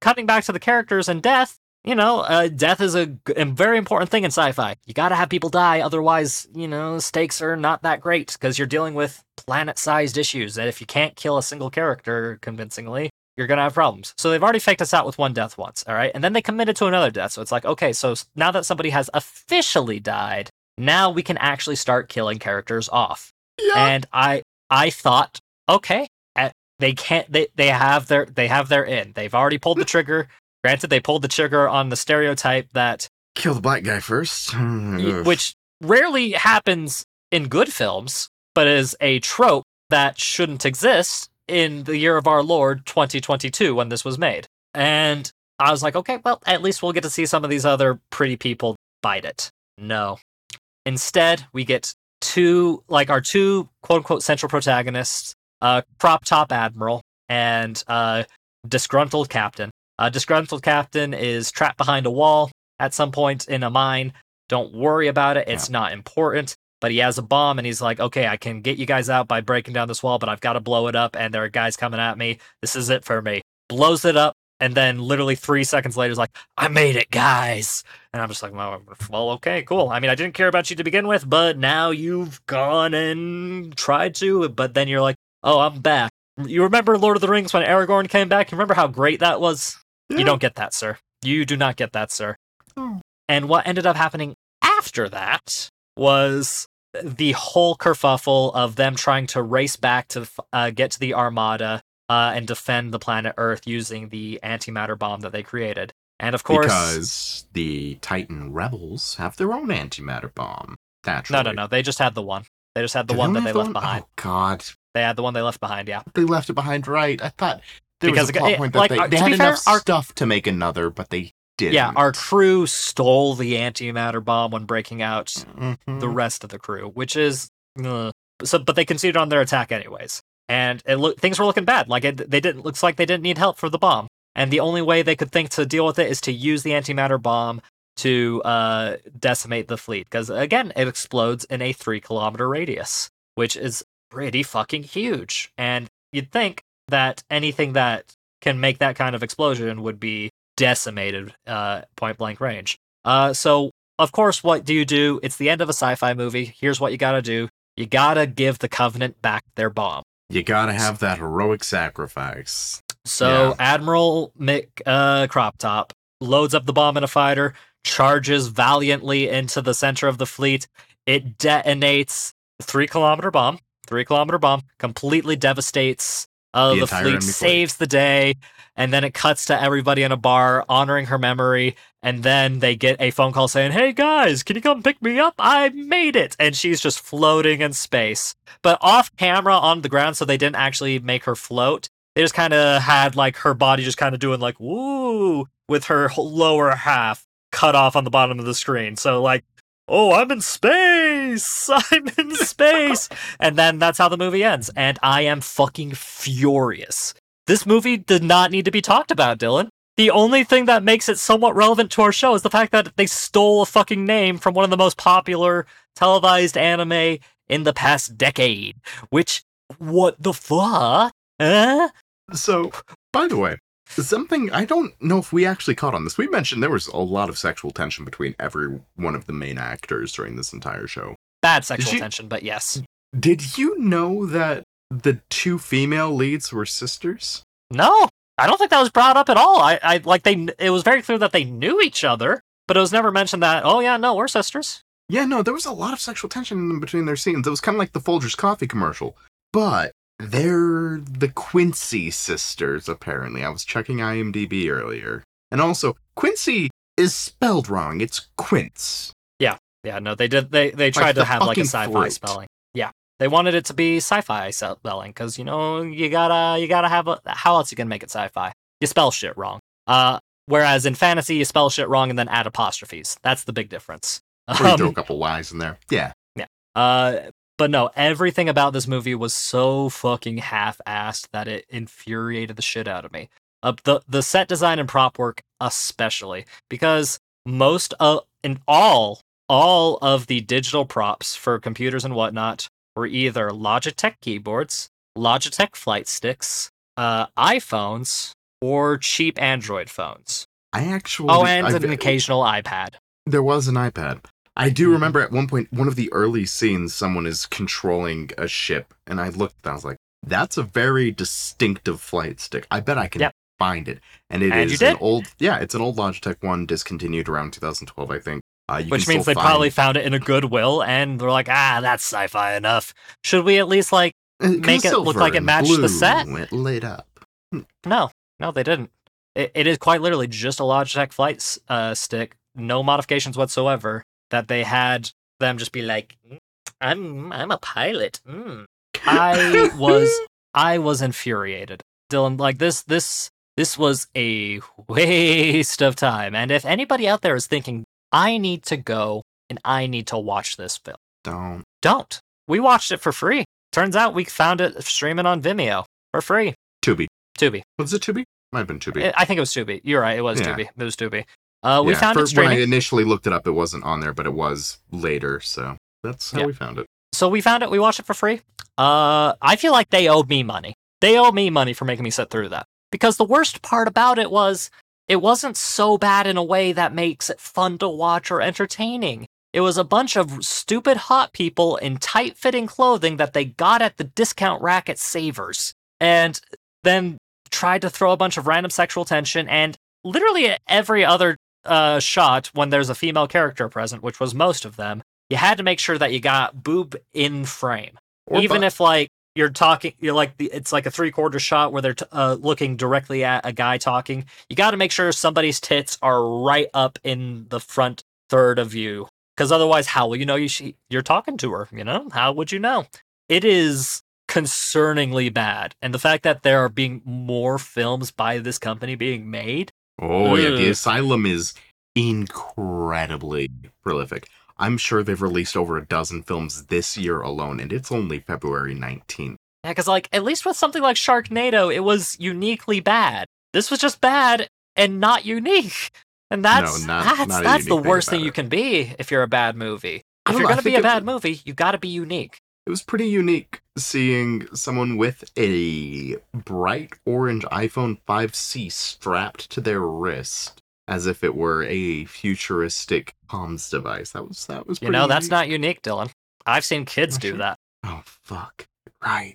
cutting back to the characters and death, you know, uh, death is a, a very important thing in sci-fi. You got to have people die otherwise, you know, stakes are not that great because you're dealing with planet-sized issues That if you can't kill a single character convincingly, you're to have problems. So they've already faked us out with one death once, all right? And then they committed to another death. So it's like, okay, so now that somebody has officially died, now we can actually start killing characters off. Yeah. And I I thought, okay, uh, they can't they they have their they have their in. They've already pulled the trigger. Granted, they pulled the trigger on the stereotype that Kill the black guy first. which rarely happens in good films, but is a trope that shouldn't exist in the year of our Lord 2022 when this was made. And I was like, okay, well, at least we'll get to see some of these other pretty people bite it. No. Instead, we get two, like our two quote unquote central protagonists, uh, Prop top admiral and uh, disgruntled captain. Uh, disgruntled captain is trapped behind a wall at some point in a mine. Don't worry about it. It's not important. But he has a bomb and he's like, okay, I can get you guys out by breaking down this wall, but I've got to blow it up. And there are guys coming at me. This is it for me. Blows it up. And then literally three seconds later, is like, I made it, guys. And I'm just like, well, well, okay, cool. I mean, I didn't care about you to begin with, but now you've gone and tried to. But then you're like, oh, I'm back. You remember Lord of the Rings when Aragorn came back? You remember how great that was? Yeah. You don't get that, sir. You do not get that, sir. Oh. And what ended up happening after that was the whole kerfuffle of them trying to race back to uh, get to the Armada uh, and defend the planet Earth using the antimatter bomb that they created. And of course, because the Titan rebels have their own antimatter bomb. Naturally. no, no, no, they just had the one. They just had the one that they left one? behind. Oh God, They had the one they left behind. Yeah. they left it behind. Right? I thought there Because was a plot it- point that like, they, uh, they had fair, enough our- stuff to make another, but they didn't. Yeah, our crew stole the antimatter bomb when breaking out Mhm. the rest of the crew, which is uh, so. But they conceded on their attack anyways, and it look things were looking bad. Like it, they didn't looks like they didn't need help for the bomb, and the only way they could think to deal with it is to use the antimatter bomb to uh, decimate the fleet. Because again, it explodes in a three kilometer radius, which is pretty fucking huge. And you'd think that anything that can make that kind of explosion would be decimated uh, point blank range. Uh, so of course, what do you do? It's the end of a sci-fi movie. Here's what you gotta do: you gotta give the Covenant back their bomb. You gotta have that heroic sacrifice. So Yeah. Admiral Mick uh, Crop Top loads up the bomb in a fighter, charges valiantly into the center of the fleet. It detonates three kilometer bomb. Three kilometer bomb completely devastates uh, The the, fleet. saves the day, and then it cuts to everybody in a bar honoring her memory. And then they get a phone call saying, "Hey guys, can you come pick me up? I made it!" And she's just floating in space, but off camera on the ground, so they didn't actually make her float they just kind of had like her body just kind of doing like woo with her lower half cut off on the bottom of the screen. So like, oh, I'm in space. I'm space. and then that's how the movie ends and I am fucking furious. This movie did not need to be talked about, Dylan. The only thing that makes it somewhat relevant to our show is the fact that they stole a fucking name from one of the most popular televised anime in the past decade. Which, what the fuck? Huh? So, by the way, something I don't know if we actually caught on this. We mentioned there was a lot of sexual tension between every one of the main actors during this entire show. Bad sexual you- tension, but yes. Did you know that the two female leads were sisters? No, I don't think that was brought up at all. I, I like they. It was very clear that they knew each other, but it was never mentioned that. Oh yeah, no, we're sisters. Yeah, no, there was a lot of sexual tension in between their scenes. It was kind of like the Folgers coffee commercial. But they're the Quincy sisters, apparently. I was checking IMDb earlier. And also, Quincy is spelled wrong. It's Quince. Yeah, no, they did. They they tried the to have like a sci-fi fruit. spelling. Yeah, they wanted it to be sci-fi spelling because you know you gotta you gotta have a. How else you gonna make it sci-fi? You spell shit wrong. Uh, whereas in fantasy you spell shit wrong and then add apostrophes. That's the big difference. Or you throw a Um, couple Y's in there. Yeah. Yeah. Uh, but no, everything about this movie was so fucking half-assed that it infuriated the shit out of me. Uh, the the set design and prop work especially because most of in all all of the digital props for computers and whatnot were either Logitech keyboards, Logitech flight sticks, uh, iPhones, or cheap Android phones. I actually. Oh, and I've- an occasional iPad. There was an iPad. I do Mhm. remember at one point, one of the early scenes, someone is controlling a ship, and I looked and I was like, "That's a very distinctive flight stick. I bet I can Yep. find it." And it is And you an old, yeah, it's an old Logitech one, discontinued around 2012, I think. Uh, Which means they still probably found it in a Goodwill and they're like, ah, that's sci-fi enough. Should we at least like Uh, make it look like it matched the set? It lit up. no, no, they didn't. It, it is quite literally just a Logitech flight uh, stick, no modifications whatsoever. That they had them just be like, "Mm, I'm I'm a pilot. Mm. I was I was infuriated, Dylan. Like this this this was a waste of time. And if anybody out there is thinking, I need to go and I need to watch this film. Don't. don't. We watched it for free. Turns out we found it streaming on Vimeo for free. Tubi. Tubi. Was it Tubi? Might have been Tubi. I- think it was Tubi. You're right. It was Yeah. Tubi. It was Tubi. Uh, we Yeah, found for- it streaming. When I initially looked it up, it wasn't on there, but it was later, so that's how Yeah. we found it. So we found it. We watched it for free. Uh, I feel like they owed me money. They owe me money for making me sit through that. Because the worst part about it was it wasn't so bad in a way that makes it fun to watch or entertaining. It was a bunch of stupid hot people in tight fitting clothing that they got at the discount rack at Savers. And then tried to throw a bunch of random sexual tension and literally at every other uh, shot when there's a female character present, which was most of them, you had to make sure that you got boob in frame. Or Even butt. if like you're talking, you're like the, it's like a three quarter shot where they're t- uh, looking directly at a guy talking. You got to make sure somebody's tits are right up in the front third of you, because otherwise, how will you know you she, you're talking to her? You know, how would you know? It is concerningly bad, and the fact that there are being more films by this company being made Oh yeah, the Asylum is incredibly prolific. I'm sure they've released over a dozen films this year alone, and it's only February 19th. Yeah, because like at least with something like Sharknado, it was uniquely bad. This was just bad and not unique, and that's not- that's not that's the thing worst thing you can be if you're a bad movie. If you're know, gonna be a bad movie, you got to be unique. It was pretty unique seeing someone with a bright orange iPhone 5C strapped to their wrist as if it were a futuristic comms device. That was that was You know, that's not unique, Dylan. I've seen kids do that. Oh fuck. Right.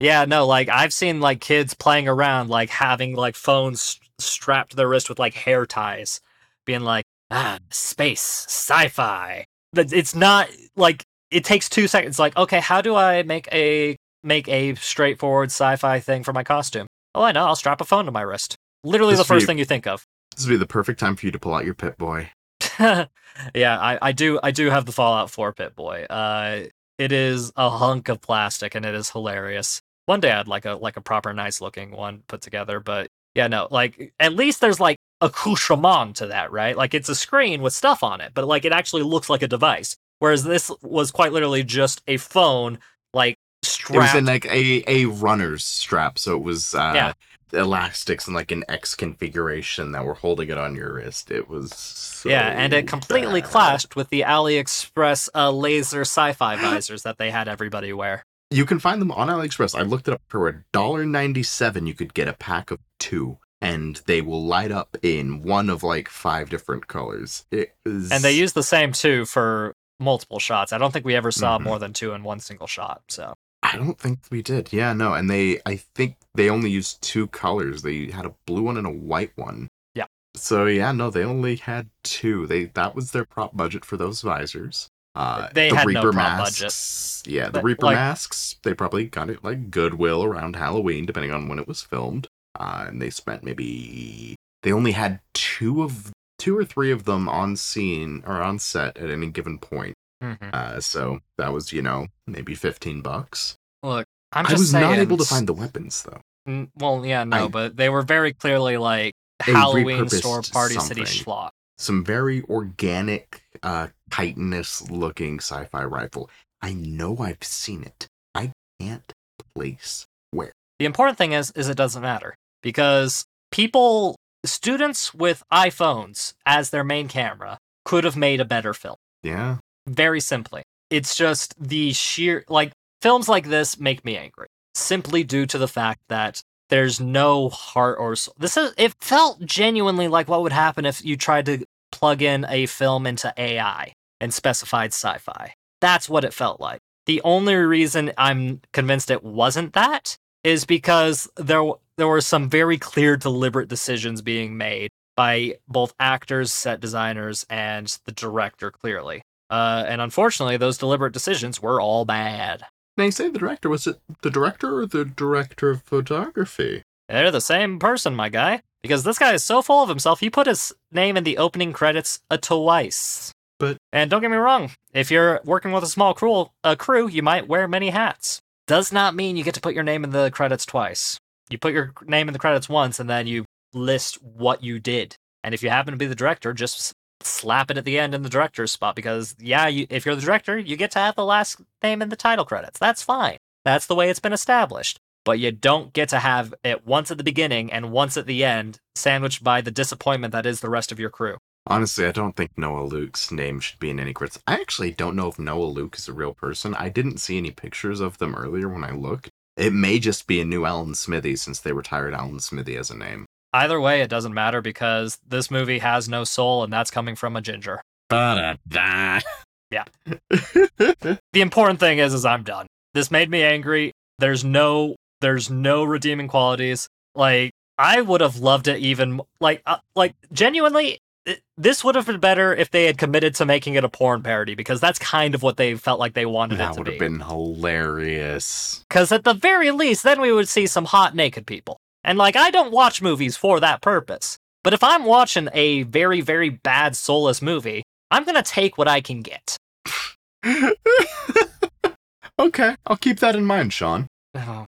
Yeah, no, like I've seen like kids playing around, like having like phones strapped to their wrist with like hair ties, being like, ah, space, sci-fi. But it's not like it takes two seconds. Like, okay, how do I make a make a straightforward sci-fi thing for my costume? Oh, I know, I'll strap a phone to my wrist. Literally This the first be- thing you think of. This would be the perfect time for you to pull out your Pip-Boy. yeah, I, I do I do have the Fallout 4 Pip-Boy. Uh it is a hunk of plastic and it is hilarious. One day I'd like a like a proper nice looking one put together, but yeah, no, like at least there's like accoutrement to that, right? Like it's a screen with stuff on it, but like it actually looks like a device. Whereas this was quite literally just a phone like It was in like a a runner's strap, so it was uh Yeah. Elastics and like an X configuration that were holding it on your wrist. It was so yeah, and it completely bad. clashed with the AliExpress uh, laser sci-fi visors that they had everybody wear. You can find them on AliExpress. I looked it up for a dollar ninety seven. You could get a pack of two, and they will light up in one of like five different colors. It is, And they use the same two for multiple shots. I don't think we ever saw Mhm. more than two in one single shot. So I don't think we did. Yeah, no. And they, I think they only used two colors. They had a blue one and a white one. Yeah. So yeah, no, they only had two. They that was their prop budget for those visors. Uh, They the had no Reaper prop masks. Yeah, the But, Reaper like- masks. They probably got it like Goodwill around Halloween, depending on when it was filmed. Uh, and they spent maybe they only had two of two or three of them on scene or on set at any given point. Uh, so that was you know maybe fifteen bucks. look, I'm I was saying. not able to find the weapons though. Mm, Well, yeah, no, I- but they were very clearly like Halloween store party city schlock. Some very organic, uh, chitinous looking sci-fi rifle. I know I've seen it. I can't place where. The important thing is, is it doesn't matter because people, students with iPhones as their main camera, could have made a better film. Yeah. Very simply, it's just the sheer like films like this make me angry simply due to the fact that there's no heart or soul. This is it felt genuinely like what would happen if you tried to plug in a film into AI and specified sci-fi. That's what it felt like. The only reason I'm convinced it wasn't that is because there there were some very clear deliberate decisions being made by both actors, set designers, and the director clearly. Uh, and unfortunately, those deliberate decisions were all bad. Now you say the director was it the director or the director of photography? They're the same person, my guy. Because this guy is so full of himself, he put his name in the opening credits a twice. But- and don't get me wrong, if you're working with a small crew, a crew, you might wear many hats. Does not mean you get to put your name in the credits twice. You put your name in the credits once, and then you list what you did. And if you happen to be the director, just slap it at the end in the director's spot. Because yeah, you, if you're the director, you get to have the last name in the title credits. That's fine. That's the way it's been established but you don't get to have it once at the beginning and once at the end, sandwiched by the disappointment that is the rest of your crew. Honestly, I don't think Noah Luke's name should be in any credits. I actually don't know if Noah Luke is a real person. I didn't see any pictures of them earlier when I looked. It may just be a new Alan Smithee since they retired Alan Smithee as a name. Either way, it doesn't matter because this movie has no soul, and that's coming from a ginger. Ba-da-da. Yeah. The important thing is, is I'm done. This made me angry. There's no, there's no redeeming qualities. Like I would have loved it even like, uh, like genuinely. it- This would have been better if they had committed to making it a porn parody because that's kind of what they felt like they wanted it to be. that to would be. have been hilarious. Because at the very least, then we would see some hot naked people. And like, I don't watch movies for that purpose. But if I'm watching a very, very bad, soulless movie, I'm gonna take what I can get. okay, I'll keep that in mind, Shaun. Oh.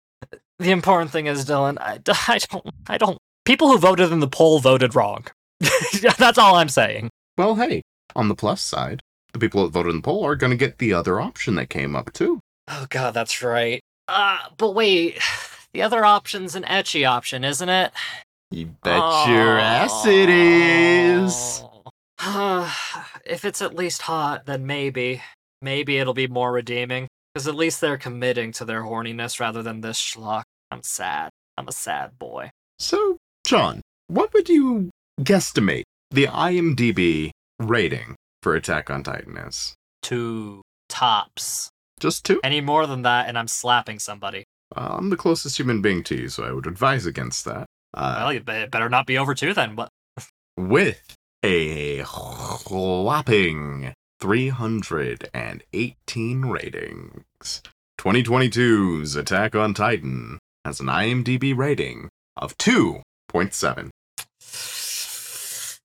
The important thing is, Dylan, I, I don't, I don't people who voted in the poll voted wrong. That's all I'm saying. Well, hey, on the plus side, the people that voted in the poll are going to get the other option that came up too. Oh god, that's right. Uh, but wait, the other option's an ecchi option, isn't it? You bet your ass it is. Oh. if it's at least hot, then maybe, maybe it'll be more redeeming. Because at least they're committing to their horniness rather than this schlock. I'm sad. I'm a sad boy. So, Shaun, what would you guesstimate the IMDb rating for Attack on Titan is? Two tops. Just two? Any more than that, and I'm slapping somebody. Uh, I'm the closest human being to you, so I would advise against that. Uh, well, it better not be over two then. What? with a whopping 318 ratings. 2022's Attack on Titan has an IMDb rating of 2.7.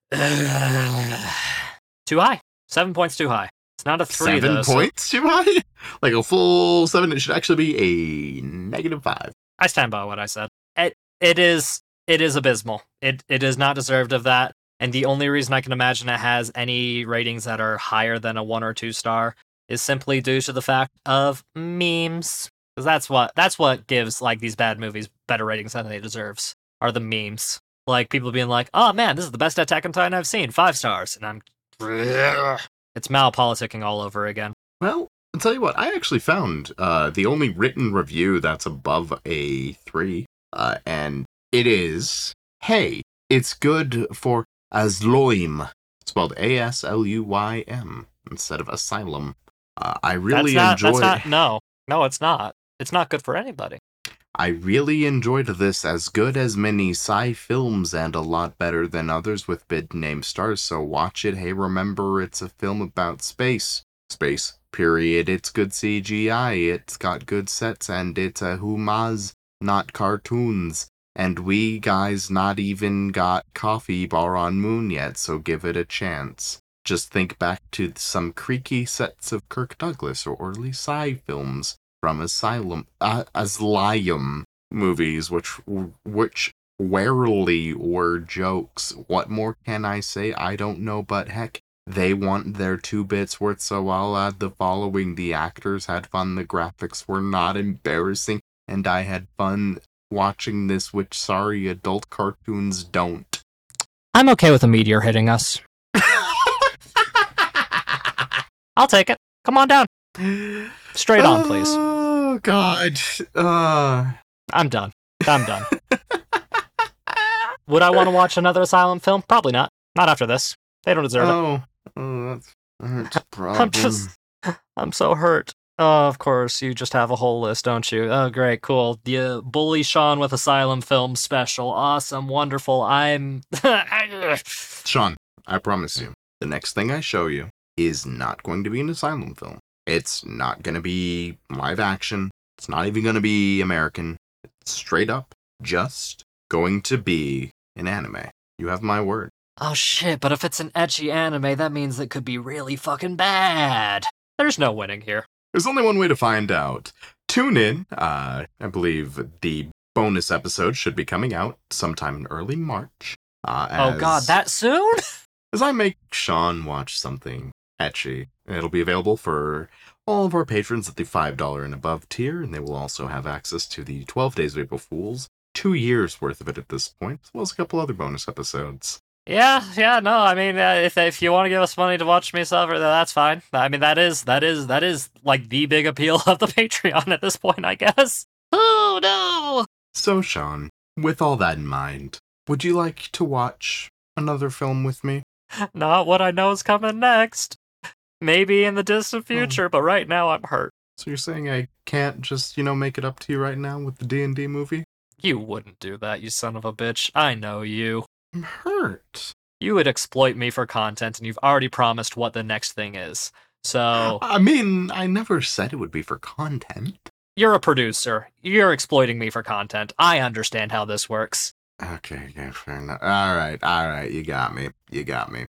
too high. Seven points too high. It's not a three. Seven though, so- points too high? Like a full seven, it should actually be a negative five. I stand by what I said. It it is it is abysmal. It it is not deserved of that. And the only reason I can imagine it has any ratings that are higher than a one or two star is simply due to the fact of memes. Because that's what that's what gives like these bad movies better ratings than they deserves. Are the memes. Like people being like, oh man, this is the best Attack on Titan I've seen, five stars. And I'm it's malpoliticking all over again. Well, I'll tell you what, I actually found uh, the only written review that's above a three, uh, and it is hey, it's good for Asloim, It's spelled A S L U Y M instead of asylum. Uh, I really that's not, enjoyed. That's not, no, no, it's not. It's not good for anybody. I really enjoyed this as good as many sci films and a lot better than others with big name stars. So watch it. Hey, remember it's a film about space. Space. Period. It's good CGI. It's got good sets and it's a humaz, not cartoons. And we guys not even got coffee bar on moon yet, so give it a chance. Just think back to some creaky sets of Kirk Douglas or early sci films from Asylum, uh, Asylum movies, which which rarely were jokes. What more can I say? I don't know, but heck, they want their two bits worth, so I'll add the following: the actors had fun, the graphics were not embarrassing, and I had fun watching this. Which sorry, adult cartoons don't. I'm okay with a meteor hitting us. I'll take it. Come on down. Straight on, please. Oh God. Uh, I'm done. I'm done. Would I want to watch another Asylum film? Probably not. Not after this. They don't deserve it. oh, oh, that's that's a problem. I'm just. I'm so hurt. Oh, of course, you just have a whole list, don't you? Oh, great, cool. The uh, Bully Shaun with Asylum film special. Awesome, wonderful. I'm. Shaun, I promise you, the next thing I show you is not going to be an asylum film. It's not going to be live action. It's not even going to be American. It's straight up just going to be an anime. You have my word. oh shit! But if it's an ecchi anime, that means it could be really fucking bad. There's no winning here. There's only one way to find out. Tune in. Uh, I believe the bonus episode should be coming out sometime in early March. Uh, Oh god, that soon? as I make Shaun watch something ecchi. It'll be available for all of our patrons at the $5 and above tier, and they will also have access to the 12 Days of April Fools, two years worth of it at this point, as well as a couple other bonus episodes. Yeah, yeah, no. I mean, uh, if if you want to give us money to watch me suffer, that's fine. I mean, that is that is that is like the big appeal of the Patreon at this point, I guess. Oh no! So, Shaun, with all that in mind, would you like to watch another film with me? Not what I know is coming next. Maybe in the distant oh. future, but right now I'm hurt. So you're saying I can't just, you know, make it up to you right now with the D&D movie? You wouldn't do that, you son of a bitch. I know you. I'm hurt. You would exploit me for content, and you've already promised what the next thing is. So, I mean, I never said it would be for content. you're a producer. You're exploiting me for content. I understand how this works. Okay, okay, fair enough. All right, all right, you got me. You got me.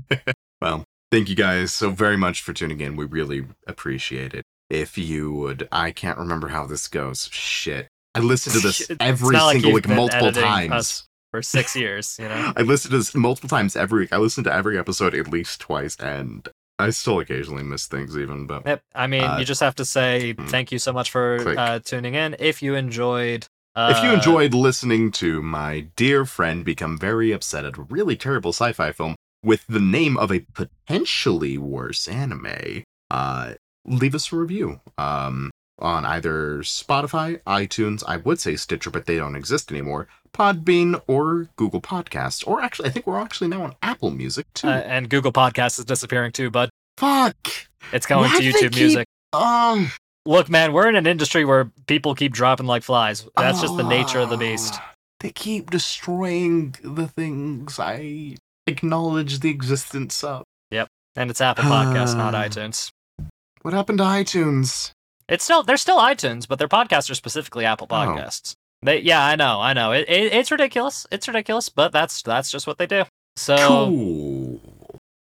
well, thank you guys so very much for tuning in. We really appreciate it. If you would, I can't remember how this goes. Shit. I listened to this every not like single week multiple times. for six years. You know. I listened to this multiple times every week. I listened to every episode at least twice, and I still occasionally miss things, even. But Yep. I mean, Uh, you just have to say hmm. thank you so much for uh, tuning in. If you enjoyed, uh, if you enjoyed listening to my dear friend become very upset at a really terrible sci-fi film with the name of a potentially worse anime, uh, leave us a review. Um, on either Spotify, iTunes, I would say Stitcher, but they don't exist anymore. Podbean or Google Podcasts, or actually, I think we're actually now on Apple Music too. uh, and Google Podcast is disappearing too, but Fuck. it's going Why to YouTube keep- Music. Um. Look, man, we're in an industry where people keep dropping like flies. That's just the nature of the beast. Ah, They keep destroying the things I acknowledge the existence of. Yep, and it's Apple Podcasts, not Ah. iTunes. What happened to iTunes? It's still they're still iTunes, but their podcasts are specifically Apple Oh. Podcasts. They yeah, I know, I know. It, it it's ridiculous. It's ridiculous, but that's that's just what they do. So Cool.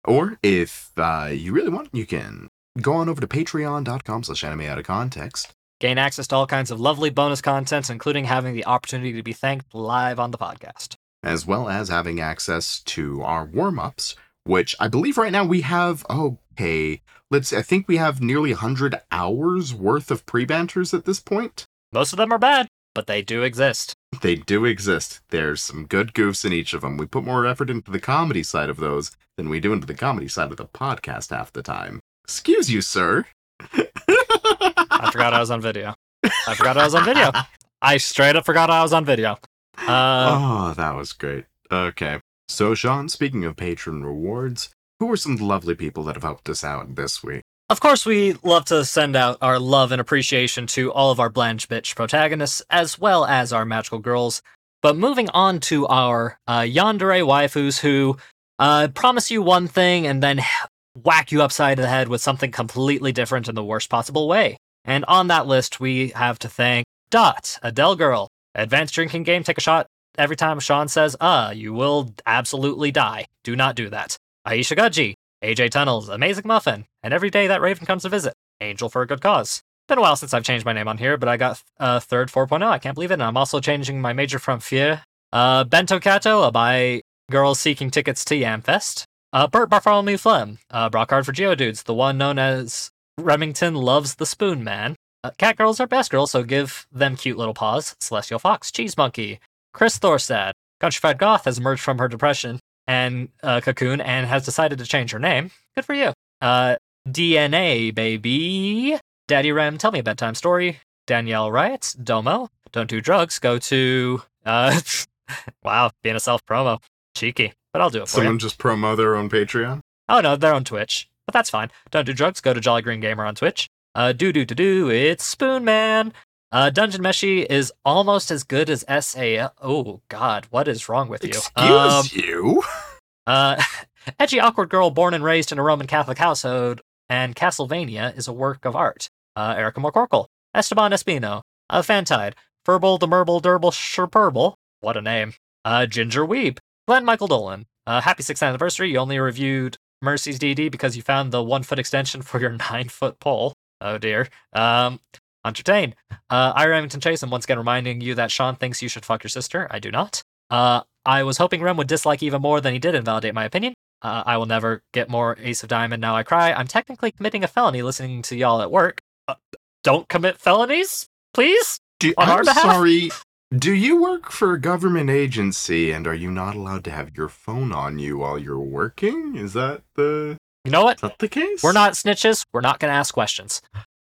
Or if uh, you really want, you can go on over to patreon.com slash anime out of context. gain access to all kinds of lovely bonus content, including having the opportunity to be thanked live on the podcast. As well as having access to our warm ups, which I believe right now we have. Okay, let's. I think we have nearly 100 hours worth of pre banters at this point. Most of them are bad, but they do exist. They do exist. There's some good goofs in each of them. We put more effort into the comedy side of those than we do into the comedy side of the podcast half the time. Excuse you, sir. I forgot I was on video. I forgot I was on video. I straight up forgot I was on video. Uh, oh, that was great. Okay. So, Shaun, speaking of patron rewards, who are some lovely people that have helped us out this week? Of course, we love to send out our love and appreciation to all of our Blanche Bitch protagonists, as well as our magical girls. But moving on to our uh, yandere waifus who uh, promise you one thing and then whack you upside the head with something completely different in the worst possible way. And on that list, we have to thank Dot, Adele Girl, Advanced Drinking Game, take a shot every time Shaun says, uh, you will absolutely die. Do not do that. Aisha Gudji, AJ Tunnels, Amazing Muffin, and every day that Raven comes to visit, Angel for a good cause. Been a while since I've changed my name on here, but I got uh, third 4.0. I can't believe it. And I'm also changing my major from Fear. Uh, Bento Kato, by girls seeking tickets to Yamfest. Uh, Bert Bartholomew Flem, uh, Brockard for Geodudes, the one known as Remington Loves the Spoon Man. Uh, cat girls are best girls, so give them cute little paws. Celestial Fox, Cheese Monkey, Chris Thorstad, Countrified Goth has emerged from her depression and uh, cocoon and has decided to change her name. Good for you. Uh, DNA, baby. Daddy Rem, tell me a bedtime story. Danielle writes, Domo, don't do drugs, go to. Uh, wow, being a self promo. Cheeky, but I'll do it for you. Someone you. just promo their own Patreon? Oh no, they're on Twitch, but that's fine. Don't do drugs, go to Jolly Green Gamer on Twitch. Uh, do do do do, it's Spoon Man. Uh, Dungeon Meshi is almost as good as SAL. Oh God, what is wrong with you? Excuse Um, you? uh, edgy awkward girl born and raised in a Roman Catholic household, and Castlevania is a work of art. Uh, Erica McCorkle, Esteban Espino, uh, Fantide, Furble the Merble Durble Sherpurble, what a name. Uh, Ginger Weeb, Glenn Michael Dolan. Uh, happy sixth anniversary. You only reviewed Mercy's DD because you found the one foot extension for your nine foot pole. Oh dear. Um, Entertain. Uh, I Remington Chase, and once again reminding you that Shaun thinks you should fuck your sister. I do not. Uh, I was hoping Rem would dislike even more than he did invalidate my opinion. Uh, I will never get more Ace of Diamond. Now I cry. I'm technically committing a felony listening to y'all at work. Uh, don't commit felonies, please. Do, on I'm behalf? sorry. Do you work for a government agency and are you not allowed to have your phone on you while you're working? Is that the You know what? is that the case? We're not snitches. We're not gonna ask questions.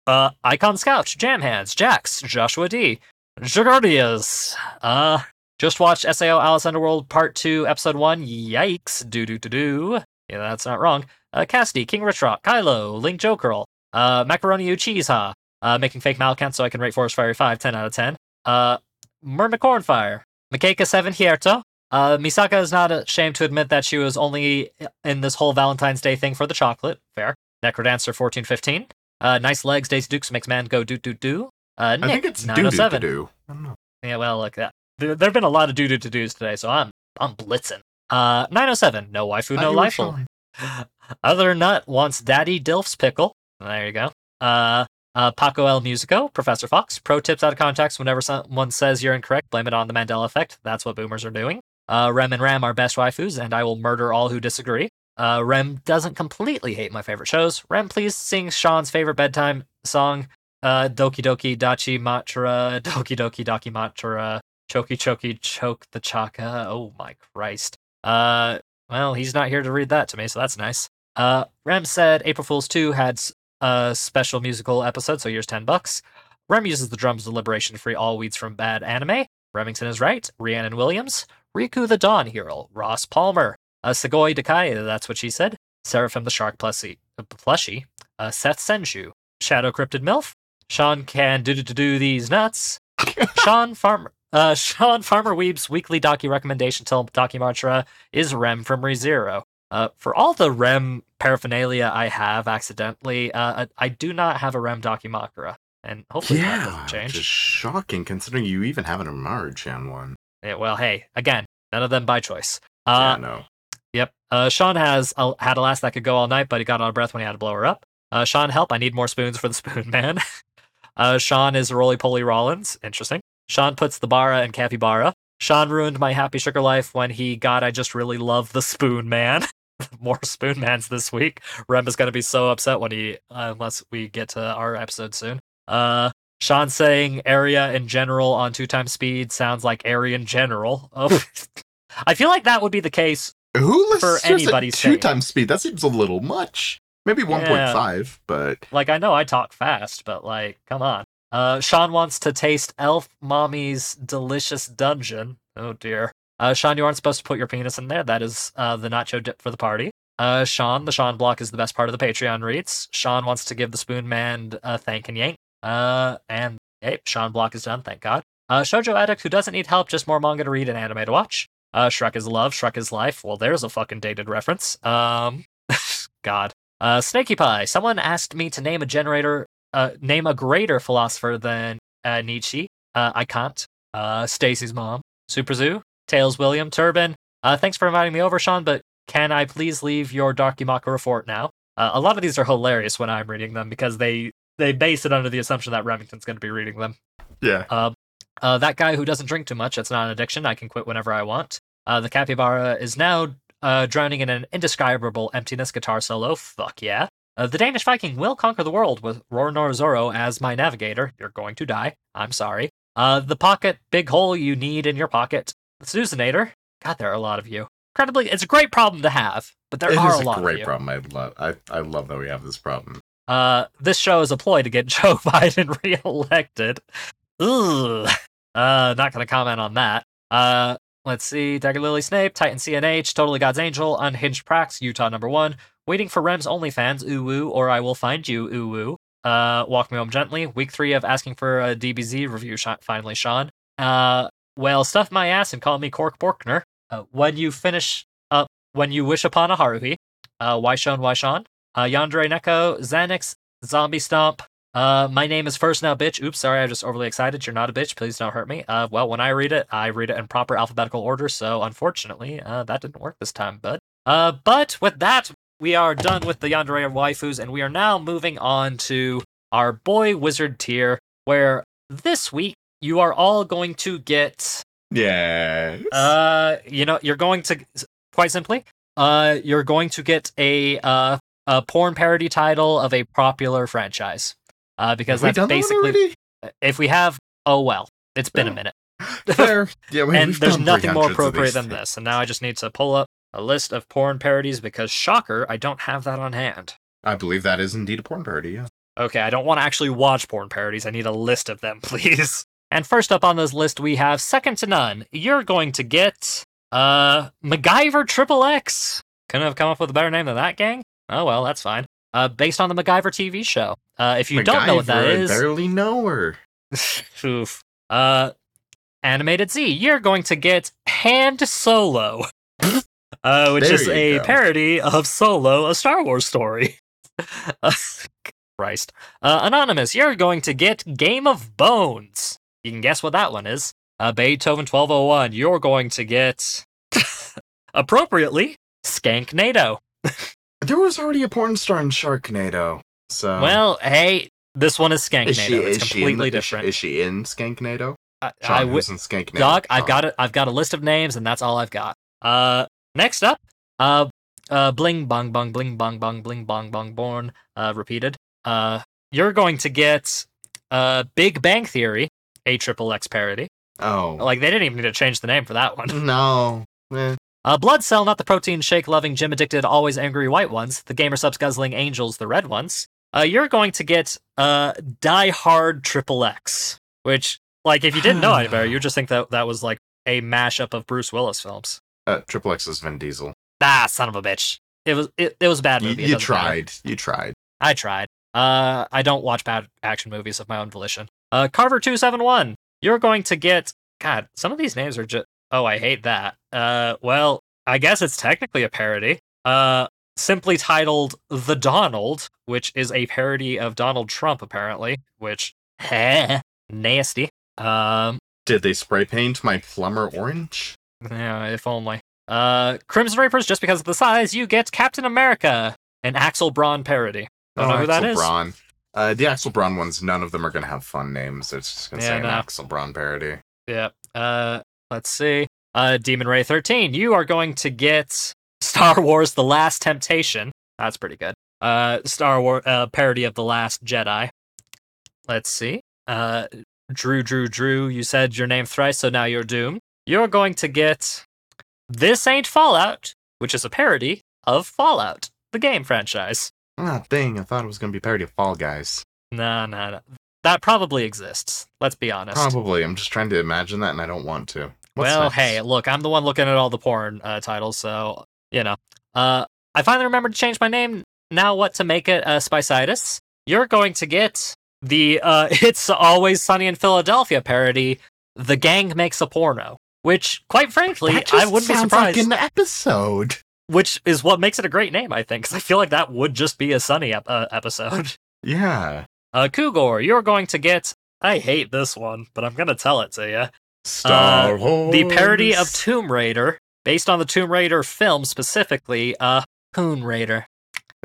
Uh, Icon Scout, Jam Hands, Jax, Joshua D, Jagardias. Uh, just watched SAO Alice Underworld Part 2, Episode 1. Yikes. Do do do do. Yeah, that's not wrong. Uh, Cassidy, King Richrock, Kylo, Link Jokerl, uh, Macaroni U Cheese Ha, uh, making fake Malkant so I can rate Forest Fire 5, 10 out of 10. Uh, Myrna Cornfire, Makeka 7 Hierto. Uh, Misaka is not ashamed to admit that she was only in this whole Valentine's Day thing for the chocolate. Fair. Necrodancer 1415. Uh, nice legs, Daisy Dukes makes man go do do do. Uh, Nick, I think it's do do 907. do. I don't know. Yeah, well, look, that there have been a lot of doo doo to dos today, so I'm I'm blitzing. Uh, 907. No waifu, no you were lifeful. fine. Other nut wants Daddy Dilf's pickle. There you go. Uh, uh, Paco El Musico, Professor Fox. Pro tips out of context. Whenever someone says you're incorrect, blame it on the Mandela effect. That's what boomers are doing. Uh, Rem and Ram are best waifus, and I will murder all who disagree. Uh, Rem doesn't completely hate my favorite shows. Rem, please sing Shaun's favorite bedtime song, uh, Doki Doki Dachi Matra, Doki Doki Daki Matra, Choki Choki Choke the Chaka. Oh my Christ. Uh, well, he's not here to read that to me, so that's nice. Uh, Rem said April Fool's 2 had a special musical episode, so here's 10 bucks. Rem uses the drums of liberation to free all weeds from bad anime. Remington is right. Rhiannon Williams. Riku the Dawn Hero. Ross Palmer. Uh, Sugoi Dekai, that's what she said. Seraphim the Shark plushie. Uh, plushie. Uh, Seth Senju. Shadow Cryptid MILF. Shaun can do do do do these nuts. Sean Farmer. Uh, Sean Farmer Weeb's weekly docu recommendation till Documantra is Rem from ReZero. Uh, for all the Rem paraphernalia I have accidentally, uh, I, I do not have a Rem Dakimakura, and hopefully that Yeah, doesn't change. just shocking considering you even have an Umaru-chan one. Yeah, well, hey, again, none of them by choice. yeah, Uh, no. Yep. Uh, Shaun has had a last that could go all night, but he got out of breath when he had to blow her up. Uh, Shaun, help! I need more spoons for the Spoon Man. uh, Shaun is Roly Poly Rollins. Interesting. Shaun puts the Bara in Capybara. Shaun ruined my happy sugar life when he got. I just really love the Spoon Man. more Spoon Mans this week. Rem is gonna be so upset when he, uh, unless we get to our episode soon. Uh, Shaun saying area in general on two times speed sounds like area in general. Oh, I feel like that would be the case Who for to us at anybody's two times speed? That seems a little much. Maybe 1.5, but Like I know I talk fast, but like, come on. Uh, Shaun wants to taste Elf Mommy's delicious dungeon. Oh dear. Uh, Shaun, you aren't supposed to put your penis in there. That is uh, the nacho dip for the party. Uh, Shaun, the Shaun block is the best part of the Patreon reads. Shaun wants to give the Spoon Man a thank and yank. Uh, and hey, Shaun block is done. Thank God. Uh, Shoujo addict who doesn't need help, just more manga to read and anime to watch. Uh, Shrek is love, Shrek is life. Well, there's a fucking dated reference. Um, God. Uh, Snaky Pie. Someone asked me to name a generator, uh, name a greater philosopher than uh, Nietzsche. Uh, I can't. Uh, Stacy's mom. Super Zoo. Tails William. Turban. Uh, thanks for inviting me over, Shaun, but can I please leave your Dakimakura fort now? Uh, a lot of these are hilarious when I'm reading them because they they base it under the assumption that Remington's going to be reading them. yeah. Uh, uh, that guy who doesn't drink too much, it's not an addiction. I can quit whenever I want. Uh, the capybara is now uh, drowning in an indescribable emptiness guitar solo. Fuck yeah. Uh, the Danish Viking will conquer the world with Rornor Zoro as my navigator. You're going to die. I'm sorry. Uh, the pocket, big hole you need in your pocket. The Susanator. God, there are a lot of you. Incredibly, it's a great problem to have, but there It are a a lot of great problem. I love. I, I love that we have this problem. Uh, this show is a ploy to get Joe Biden reelected. Ugh. Uh, not gonna comment on that. Uh, let's see. Dagger Lily Snape, Titan CNH, Totally God's Angel, Unhinged Prax, Utah number one. Waiting for Rem's OnlyFans, ooh woo, or I will find you, ooh woo. Uh, Walk Me Home Gently. Week three of asking for a DBZ review, Sh- finally, Shaun. Uh, well, stuff my ass and call me Cork Borkner. Uh, when you finish up, when you wish upon a Haruhi. Uh, why Shaun, why Shaun? Uh, Yandere Neko, Xanix, Zombie Stomp. Uh, my name is First Now Bitch. Oops, sorry, I'm just overly excited. You're not a bitch. Please don't hurt me. Uh, well, when I read it, I read it in proper alphabetical order, so unfortunately, uh, that didn't work this time, bud. Uh, but with that, we are done with the Yandere waifus, and we are now moving on to our boy wizard tier, where this week you are all going to get Yeah. uh, you know, you're going to quite simply, uh, you're going to get a uh a porn parody title of a popular franchise. Uh, because have that's done that basically if we have, oh well, it's been a Oh. minute, Fair. Yeah, we, and there's nothing more appropriate than this. And now I just need to pull up a list of porn parodies because shocker, I don't have that on hand. I believe that is indeed a porn parody. Yeah. Okay, I don't want to actually watch porn parodies. I need a list of them, please. And first up on this list, we have second to none. You're going to get uh MacGyver Triple X. Couldn't have come up with a better name than that, gang. Oh well, that's fine. Uh, based on the MacGyver TV show. Uh, if you don't know what that MacGyver, I barely know her. oof. Uh, animated Z. You're going to get Hand Solo. Uh, which There is a go. parody of Solo, a Star Wars story. Uh, Christ. Uh, Anonymous, you're going to get Game of Bones. You can guess what that one is. Uh, Beethoven 1201, you're going to get, appropriately, Skanknado. There was already a porn star in Sharknado. So well, hey, this one is Skank is she It's is completely the, is she- different. Is she in Skanknado? I, Sean, I wi- who's in Skank Dog, I've got it. I've got a list of names, and that's all I've got. Uh, next up, uh, uh, bling bong bong bling bong bong bling bong bong born. Uh, repeated. Uh, you're going to get uh Big Bang Theory, a triple X parody. Oh. Like they didn't even need to change the name for that one. no. Eh. Uh, Blood Cell, not the protein shake loving, gym addicted, always angry white ones. The gamer subs guzzling angels, the red ones. Uh, you're going to get uh Die Hard Triple X, which like if you didn't know any better, you would just think that that was like a mashup of Bruce Willis films. Uh, Triple X is Vin Diesel. Ah, son of a bitch. It was it, it was a bad movie. It you doesn't matter. tried. You tried. I tried. Uh, I don't watch bad action movies of my own volition. Uh, Carver two seven one. You're going to get. God, some of these names are just. Oh, I hate that. Uh, well, I guess it's technically a parody. Uh, simply titled The Donald, which is a parody of Donald Trump, apparently. Which, heh, nasty. Um, Did they spray paint my plumber orange? yeah, if only. Uh, Crimson Reapers, just because of the size, you get Captain America, an Axel Braun parody. Don't know who that Oh, Axel is. Braun. Uh, the Axel Braun ones, none of them are going to have fun names. It's just going to Yeah, say an. Axel Braun parody. Yeah. Uh, let's see. Uh, Demon Ray 13. You are going to get Star Wars: The Last Temptation. That's pretty good. Uh, Star Wars uh, parody of The Last Jedi. Let's see. Uh, Drew, Drew, Drew. You said your name thrice, so now you're doomed. You're going to get This Ain't Fallout, which is a parody of Fallout, the game franchise. Ah, dang. I thought it was going to be a parody of Fall Guys. Nah, nah, nah. That probably exists. Let's be honest. Probably. I'm just trying to imagine that and I don't want to. What's well, next? hey, look, I'm the one looking at all the porn uh, titles, so you know. Uh, I finally remembered to change my name. Now, what to make it? Uh, Spicitis. You're going to get the uh, "It's Always Sunny in Philadelphia" parody. The gang makes a porno, which, quite frankly, I wouldn't be surprised. like an episode. Which is what makes it a great name, I think, because I feel like that would just be a Sunny ep- uh, episode. Yeah. Uh, Kugor, you're going to get. I hate this one, but I'm gonna tell it to you. Star Wars. the parody of Tomb Raider, based on the Tomb Raider film specifically, uh, Poon Raider.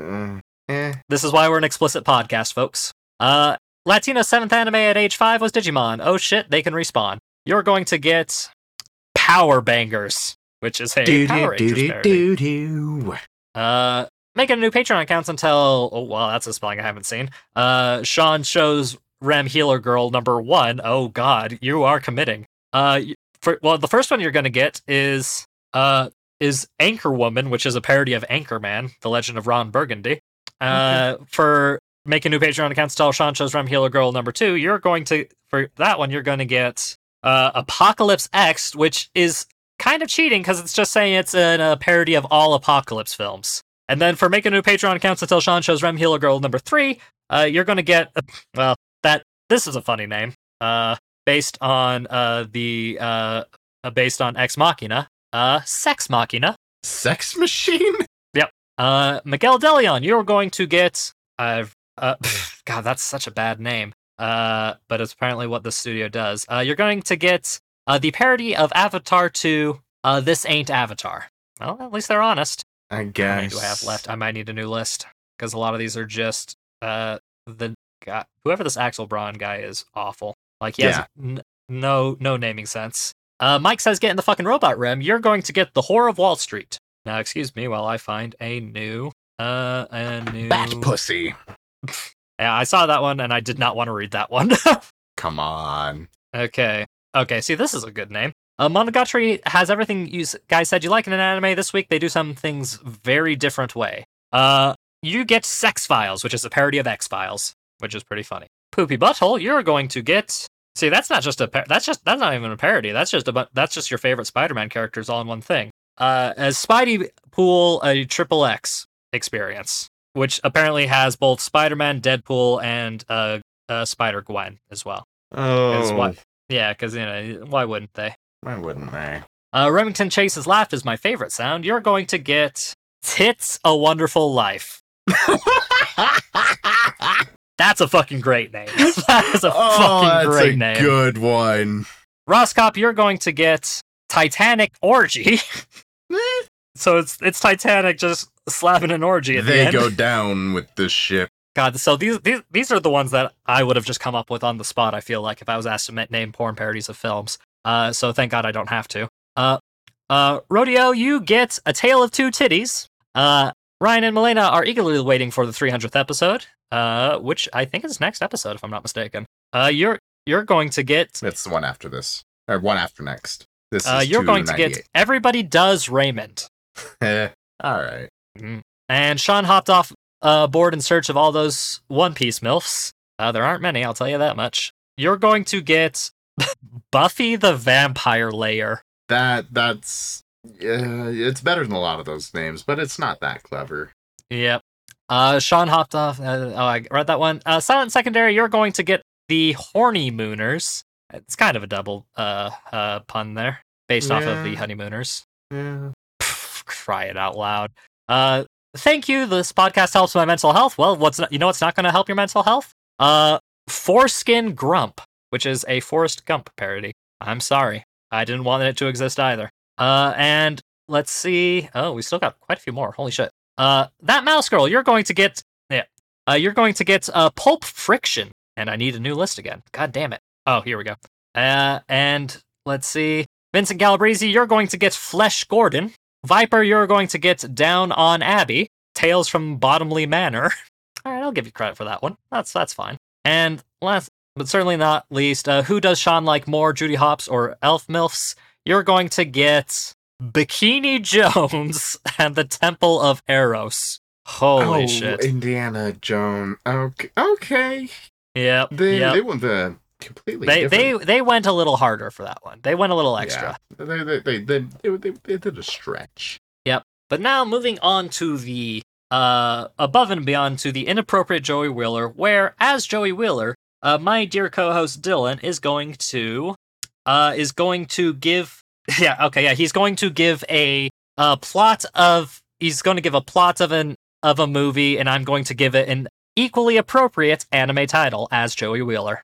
Uh, eh. This is why we're an explicit podcast, folks. Uh, Latino's seventh anime at age five was Digimon. Oh shit, they can respawn. You're going to get Power Bangers, which is a Do Power do Rangers do parody. do do. Uh, making a new Patreon account until oh well, that's a spelling I haven't seen. Uh, Shaun shows Rem Healer Girl number one. Oh God, you are committing. Uh, for well, the first one you're gonna get is uh is Anchor Woman, which is a parody of Anchorman, The Legend of Ron Burgundy. Uh, for making a new Patreon accounts, tell Shaun shows Rem Healer Girl number two. You're going to for that one you're going to get uh Apocalypse X, which is kind of cheating because it's just saying it's an, a parody of all apocalypse films. And then for making a new Patreon accounts until Shaun shows Rem Healer Girl number three, uh, you're gonna get well that this is a funny name. Uh, based on uh the uh uh, based on Ex Machina, uh, Sex Machina. Sex machine? Yep. Uh, Miguel Deleon, you're going to get uh, uh God, that's such a bad name. Uh, but it's apparently what the studio does. Uh, you're going to get uh the parody of Avatar 2. Uh, this ain't Avatar. Well, at least they're honest. I guess. do I have left? I might need a new list because a lot of these are just uh the guy, whoever this Axel Braun guy is awful. Like he has Yeah. n- no no naming sense. Uh, Mike says, "Get in the fucking robot rim. You're going to get the Whore of Wall Street." Now, excuse me while I find a new uh a new. Bat pussy. Yeah, I saw that one and I did not want to read that one. Come on. Okay. Okay, see, this is a good name. Uh, Monogatari has everything you guys said you like in an anime. This week, they do some things very different way. Uh, you get Sex Files, which is a parody of X Files, which is pretty funny. Poopy Butthole, you're going to get. See, that's not just a. Par- that's just that's not even a parody. That's just a. bu- That's just your favorite Spider-Man characters all in one thing. Uh, as Spidey Pool, a Triple X experience, which apparently has both Spider-Man, Deadpool, and uh, uh Spider Gwen as well. Oh. Yeah, because you know why wouldn't they? Why wouldn't they? Uh, Remington Chase's laugh is my favorite sound. You're going to get "Tits a Wonderful Life." That's a fucking great name. that is a oh, fucking great a name. good one. Roscop, you're going to get Titanic Orgy. so it's it's Titanic just slapping an orgy at the They end. go down with this ship. God, so these these these are the ones that I would have just come up with on the spot. I feel like if I was asked to name porn parodies of films. Uh, so thank God I don't have to. Uh, uh, Rodeo, you get a tale of two titties. Uh, Ryan and Melena are eagerly waiting for the 300th episode. Uh, which I think is next episode, if I'm not mistaken. Uh, you're you're going to get It's the one after this, or one after next. This is uh, you're going to get everybody does Raymond. Eh, all right. And Shaun hopped off uh, board in search of all those One Piece MILFs. Uh, there aren't many, I'll tell you that much. You're going to get Buffy the Vampire Layer. That that's yeah, it's better than a lot of those names, but it's not that clever. Yep. Uh, Shaun hopped off. Uh, oh, I read that one. Uh, Silent Secondary, you're going to get the Horny Mooners. It's kind of a double uh, uh, pun there, based off of the Honeymooners. Yeah. Pff, cry it out loud. Uh, thank you. This podcast helps my mental health. Well, what's not, you know what's not going to help your mental health? Uh, Foreskin Grump, which is a Forrest Gump parody. I'm sorry, I didn't want it to exist either. Uh, and let's see. Oh, we still got quite a few more. Holy shit. Uh, that mouse girl, you're going to get yeah. Uh, you're going to get uh Pulp Friction, and I need a new list again. God damn it. Oh, here we go. Uh, and let's see. Vincent Calabrese, you're going to get Flesh Gordon. Viper, you're going to get Down on Abbey. Tales from Bottomley Manor. All right, I'll give you credit for that one. That's that's fine. And last but certainly not least, uh, who does Shaun like more, Judy Hopps or Elf Milfs? You're going to get Bikini Jones and the Temple of Eros. Holy oh, shit! Indiana Jones. Okay, okay. Yep, They yep. they went the completely. They they they went a little harder for that one. They went a little extra. Yeah. They, they, they, they, they, they, they did a stretch. Yep. But now moving on to the uh above and beyond to the inappropriate Joey Wheeler, where as Joey Wheeler, uh my dear co-host Dylan is going to uh is going to give yeah, okay, yeah, he's going to give a uh plot of he's going to give a plot of an of a movie and I'm going to give it an equally appropriate anime title as Joey Wheeler.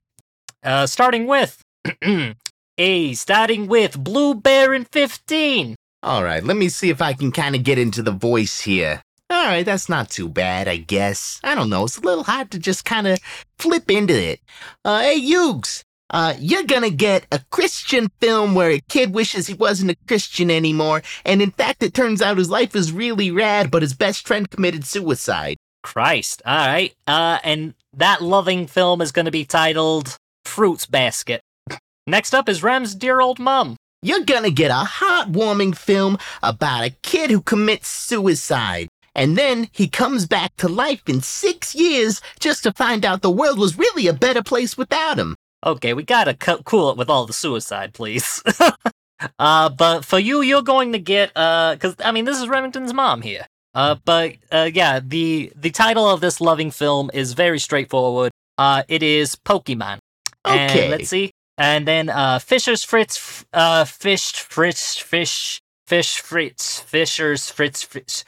Uh starting with A starting with Blue Baron 15. All right, let me see if I can kind of get into the voice here. All right, that's not too bad, I guess. I don't know, it's a little hard to just kind of flip into it. Uh, hey, Yugs, uh, you're gonna get a Christian film where a kid wishes he wasn't a Christian anymore, and in fact, it turns out his life is really rad, but his best friend committed suicide. Christ. All right. Uh, and that loving film is to be titled Fruits Basket. Next up is Rem's Dear Old Mum. You're gonna get a heartwarming film about a kid who commits suicide. And then he comes back to life in six years just to find out the world was really a better place without him. Okay, we gotta co- cool it with all the suicide, please. uh, but for you, you're going to get uh, because I mean, this is Remington's mom here. Uh, but uh, yeah, the the title of this loving film is very straightforward. Uh, it is Pokemon. Okay. And let's see. And then uh, Fisher's Fritz, uh, Fish Fritz, Fish, Fish Fritz, Fisher's Fritz, Fritz.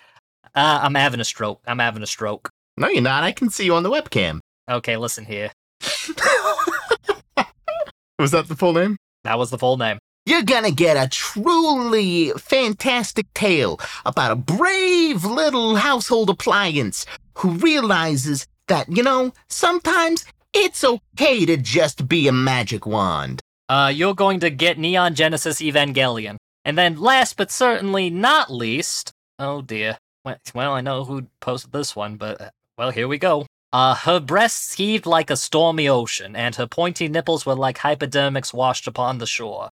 Uh, I'm having a stroke. I'm having a stroke. No, you're not. I can see you on the webcam. Okay, listen here. Was that the full name? That was the full name. You're gonna get a truly fantastic tale about a brave little household appliance who realizes that, you know, sometimes it's okay to just be a magic wand. Uh, you're going to get Neon Genesis Evangelion. And then last but certainly not least, oh dear. Well, well, I know who posted this one, but uh, well, here we go. Uh, her breasts heaved like a stormy ocean, and her pointy nipples were like hypodermics washed upon the shore.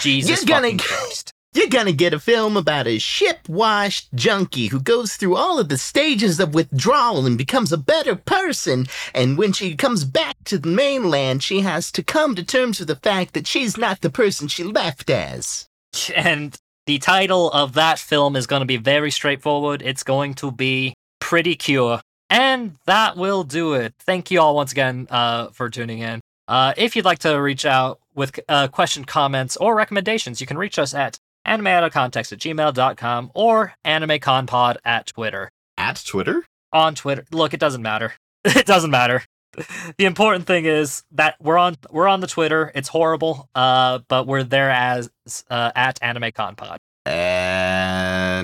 Jesus You're gonna fucking Christ. You're gonna get a film about a ship washed junkie who goes through all of the stages of withdrawal and becomes a better person. And when she comes back to the mainland, she has to come to terms with the fact that she's not the person she left as. And the title of that film is going to be very straightforward. It's going to be Pretty Cure. And that will do it. Thank you all once again uh, for tuning in. Uh, if you'd like to reach out with uh, question, comments, or recommendations, you can reach us at animeoutofcontext at gmail.com or animeconpod at Twitter. At Twitter? On Twitter. Look, it doesn't matter. It doesn't matter. The important thing is that we're on we're on the Twitter. It's horrible, uh, but we're there as uh, at AnimeConPod.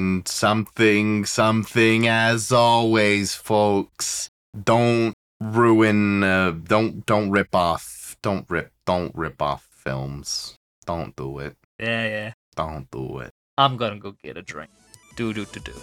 And something, something as always, folks. Don't ruin. Uh, don't don't rip off. Don't rip. Don't rip off films. Don't do it. Yeah, yeah. Don't do it. I'm gonna go get a drink. Do do do do.